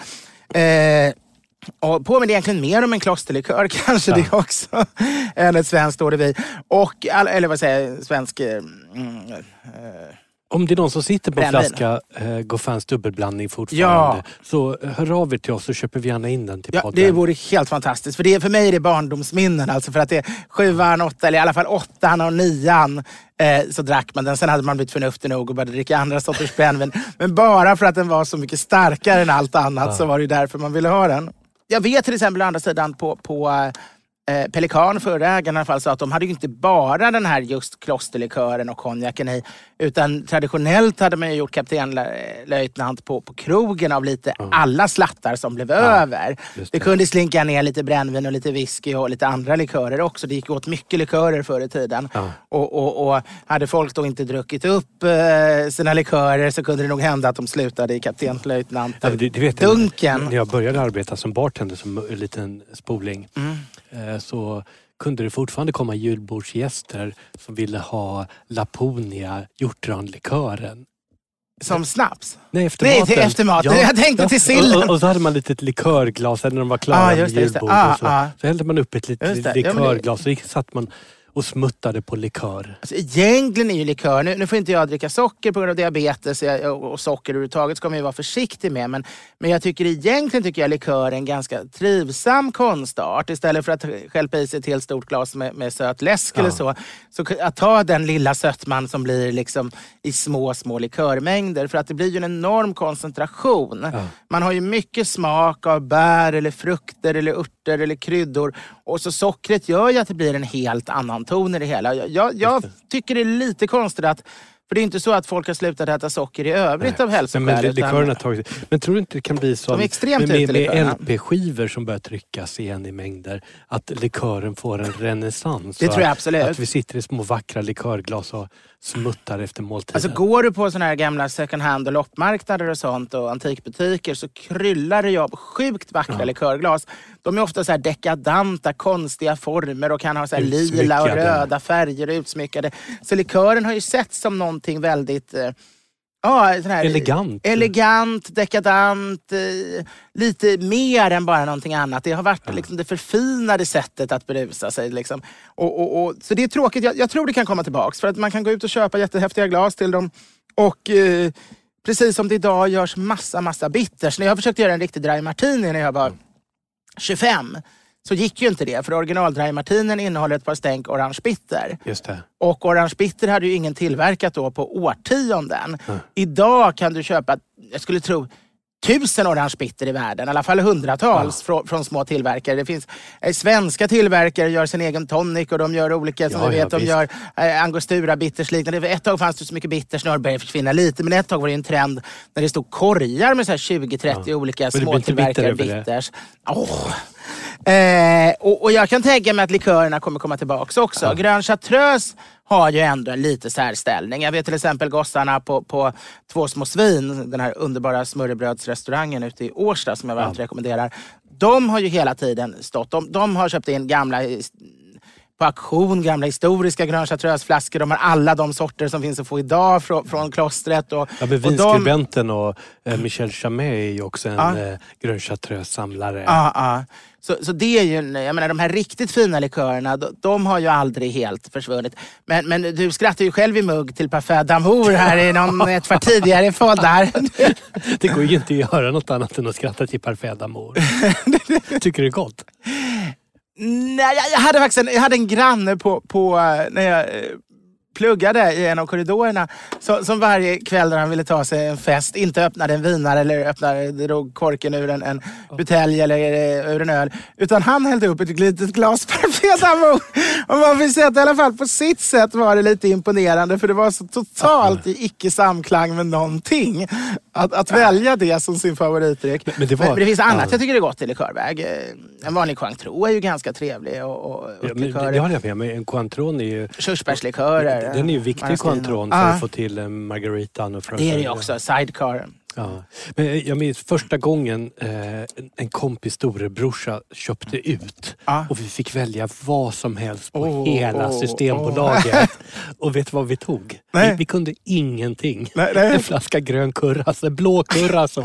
Eh, och påminner egentligen mer om en klosterlikör kanske det också. än ett svenskt eau. Och, eller vad säger jag, svensk... eh, Mm, eh, Om det är någon som sitter på en flaska eh, Goffins dubbelblandning fortfarande så eh, hör av er till oss så köper vi gärna in den till Ja, podden. det vore helt fantastiskt. För, det, för mig är det barndomsminnen. Alltså för att det är sjuan, åtta, eller i alla fall åttan och nian eh, så drack man den. Sen hade man blivit förnuftig nog och började dricka andra sorters brännvin. Men bara för att den var så mycket starkare än allt annat så var det därför man ville ha den. Jag vet till exempel å andra sidan på, på eh, Pelikan, förra ägaren i alla fall, sa att de hade ju inte bara den här just klosterlikören och konjaken i. Utan traditionellt hade man ju gjort kaptenlöjtnant på, på krogen av lite alla slattar som blev över. just Det det. kunde slinka ner lite brännvin och lite whisky och lite andra likörer också. Det gick åt mycket likörer förr i tiden. Ja. Och, och, och hade folk då inte druckit upp eh, sina likörer så kunde det nog hända att de slutade i kaptenlöjtnant Ja. När jag började arbeta som bartender som en liten spoling Mm. eh, så kunde det fortfarande komma julbordsgäster som ville ha Laponia hjortronlikören. Som snaps. Nej, efter Nej, maten. till efter maten. Jag tänkte till sillen. Och, och, så hade man lite ett likörglas när de var klara Ah, med just det. julbordet. Ah, så. ah. så hällde man upp ett litet. Ja, likörglas och så satt man och smuttade på likör. Alltså, egentligen är ju likör, nu, nu får inte jag dricka socker på grund av diabetes och, och socker överhuvudtaget ska man ju vara försiktig med. Men, men jag tycker egentligen tycker jag likör är en ganska trivsam konstart. Istället för att stjälpa i sig ett helt stort glas med, med söt läsk eller så. Så att ta den lilla sötman som blir liksom i små, små likörmängder. För att det blir ju en enorm koncentration. Man har ju mycket smak av bär eller frukter eller örter eller kryddor. Och så sockret gör ju att det blir en helt annan ton i det hela. Jag, jag, tycker det är lite konstigt att för det är inte så att folk har slutat äta socker i övrigt av Nej, hälsoskäl. men utan- likörerna har tagit Men tror du inte det kan bli så De med, med, med LP-skivor som börjar tryckas igen i mängder? Att likören får en renässans? Det tror jag absolut. Att vi sitter i små vackra likörglas och smuttar efter måltiden. Alltså går du på såna här gamla second hand och loppmarknader och sånt och antikbutiker så kryllar det ju av sjukt vackra likörglas. De är ofta så här dekadanta, konstiga former och kan ha så här lila och röda färger och utsmyckade. Så likören har ju sett som någonting väldigt eh, Ja, sån här, Elegant. Elegant, dekadant, eh, lite mer än bara någonting annat. Det har varit liksom, det förfinade sättet att berusa sig. Liksom. Och, och, och, så det är tråkigt. Jag, jag tror det kan komma tillbaks. För att man kan gå ut och köpa jättehäftiga glas till dem. Och eh, precis som det idag görs massa, massa bitters. När jag försökte göra en riktig dry martini när jag var 25 så gick ju inte det. För original dry martinin innehåller ett par stänk orange bitter. Just det. Och Orange Bitter hade ju ingen tillverkat då på årtionden. Idag kan du köpa, jag skulle tro, tusen Orange Bitter i världen. I alla fall hundratals från, från små tillverkare. Det finns eh, svenska tillverkare gör sin egen tonic och de gör olika, som Ja, ja, vet, de visst. gör eh, angostura bitters liknande. Ett tag fanns det så mycket bitters, nu har det börjat försvinna lite. Men ett tag var det en trend när det stod korgar med så här 20-30 olika över det. bitters. Åh. Eh, och, och jag kan tänka mig att likörerna kommer komma tillbaka också. Grön Chartreuse har ju ändå en lite särställning. Jag vet till exempel gossarna på, på Två små svin, den här underbara smörrebrödsrestaurangen ute i Årsta som jag varmt rekommenderar. De har ju hela tiden stått, de, de har köpt in gamla på auktion, gamla historiska Grön Chartreuse-flaskor. De har alla de sorter som finns att få idag från, från klostret. Och, Ja, men och vinskribenten och eh, Michel Chamet är ju också en Ja. eh, grön chartreuse-samlare. Ja, ja. Så, så det är ju, jag menar de här riktigt fina likörerna, de, de har ju aldrig helt försvunnit. Men, men du skrattar ju själv i mugg till Parfait d'Amour här i någon, ett par tidigare poddar. Det går ju inte att göra något annat än att skratta till Parfait d'Amour. Tycker det är gott? Nej, jag, hade faktiskt en, jag hade en granne på, på eh, när jag eh, pluggade i en av korridorerna så, som varje kväll när han ville ta sig en fest inte öppnade en vinare eller öppnade, drog korken ur en, en butelj eller eh, ur en öl. Utan han hällde upp ett litet glas Parfait d'Amour. Och man får säga att i alla fall på sitt sätt var det lite imponerande för det var så totalt i icke samklang med någonting. Att, att välja det som sin favoritdryck. Men- men det var- men det finns annat ja. jag tycker är gott i likörväg. Eh, En vanlig Cointreau är ju ganska trevlig. Och, och Ja, men det, det håller jag med om. En Cointreau är ju... Körsbärslikörer. Den är ju viktig. Cointreau för att få till eh, margaritan och Det är det ju också. Sidecar. Ja. Men jag minns första gången eh, en kompis storebrorsa köpte ut Ja. och vi fick välja vad som helst på Åh, hela åh, Systembolaget. och vet du vad vi tog? Vi, vi kunde ingenting. Nej, nej. En flaska grön kurras, en blå. Och,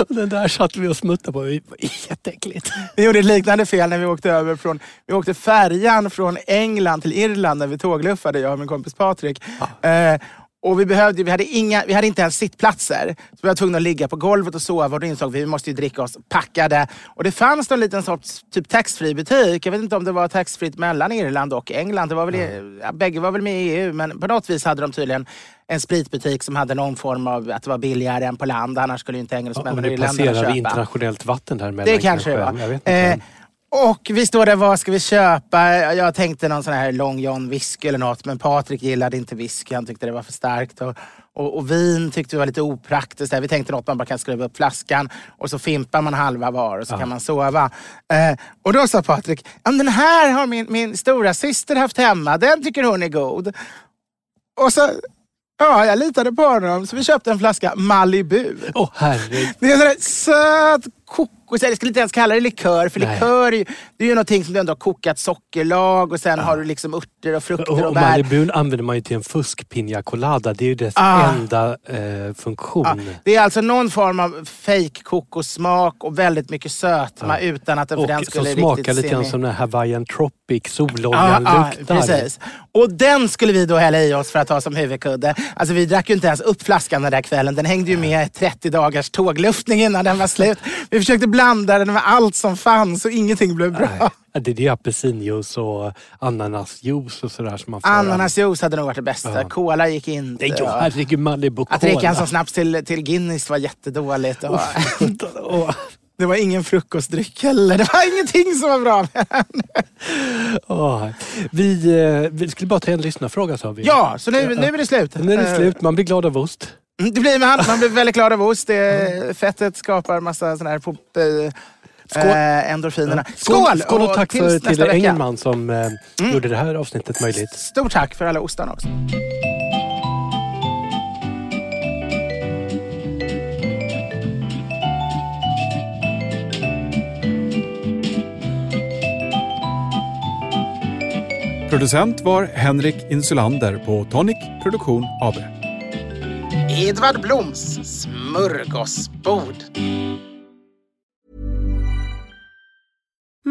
och den där satt vi och smuttade på. Det var jätteäckligt. Vi gjorde ett liknande fel när vi åkte över från, vi åkte färjan från England till Irland när vi tågluffade, jag och min kompis Patrik. Eh, och vi, behövde, vi, hade inga, vi hade inte ens sittplatser. Så vi var tvungna att ligga på golvet och sova och då insåg vi att vi måste ju dricka oss packade. Och det fanns någon liten sorts typ taxfree butik. Jag vet inte om det var taxfree mellan Irland och England. Det var väl, i- ja, bägge var väl med i EU men på något vis hade de tydligen en spritbutik som hade någon form av att det var billigare än på land. Annars skulle ju inte Om engelsmännen och det irländarna passerar köpa. internationellt vatten där mellan Det kanske det var. Och vi står där, vad ska vi köpa? Jag tänkte någon sån här Long John whisky eller något. Men Patrik gillade inte whisky, han tyckte det var för starkt. Och, och, och vin tyckte vi var lite opraktiskt. Vi tänkte något man bara kan skruva upp flaskan och så fimpar man halva var och så kan man sova. Eh, och då sa Patrik, "Ja, den här har min, min stora syster haft hemma. Den tycker hon är god. Och så, ja, jag litade på honom så vi köpte en flaska Malibu. Åh herregud. Det är en sån där söt kokos, jag skulle inte ens kalla det likör, för Nej. likör är ju, det är ju någonting som du ändå har kokat sockerlag och sen har du liksom örter och frukter Och, och, och bär. Malibun använder man ju till en fusk pina colada. Det är ju dess Ah. enda eh, funktion. Ja, det är alltså någon form av fake kokossmak och väldigt mycket sötma utan att den för Och den som skulle smakar riktigt lite grann som den här Hawaiian Tropic Ja, sololjan ja, luktar. precis. Och den skulle vi då hälla i oss för att ha som huvudkudde. Alltså vi drack ju inte ens upp flaskan den där kvällen. Den hängde ju med i 30 dagars tågluftning innan den var slut. Vi försökte blanda den med allt som fanns och ingenting blev bra. Ja, det är det apelsinjuice och ananasjuice och sådär som man får. Ananasjuice hade nog varit det bästa. Ja. Cola gick inte. Nej, herregud, Malibu Att dricka en Cola. sån snaps till, till Guinness var jättedåligt. Och, Åh, det var ingen frukostdryck heller. Det var ingenting som var bra med den. åh. Vi, eh, vi skulle bara ta en lyssnarfråga sa vi. Ja, så nu, nu är det slut. Nu är det Eh, slut, man blir glad av ost. Mm, Det blir man. Man blir väldigt glad av ost. Det, fettet skapar massa sån här pop, eh, Skål. eh, endorfinerna. Skål, skål och tack för, till vecka. Mm. Engelman som eh, gjorde det här avsnittet möjligt. Stort tack för alla ostarna också. Producent var Henrik Insulander på Tonic Produktion AB. Edvard Bloms smörgåsbord.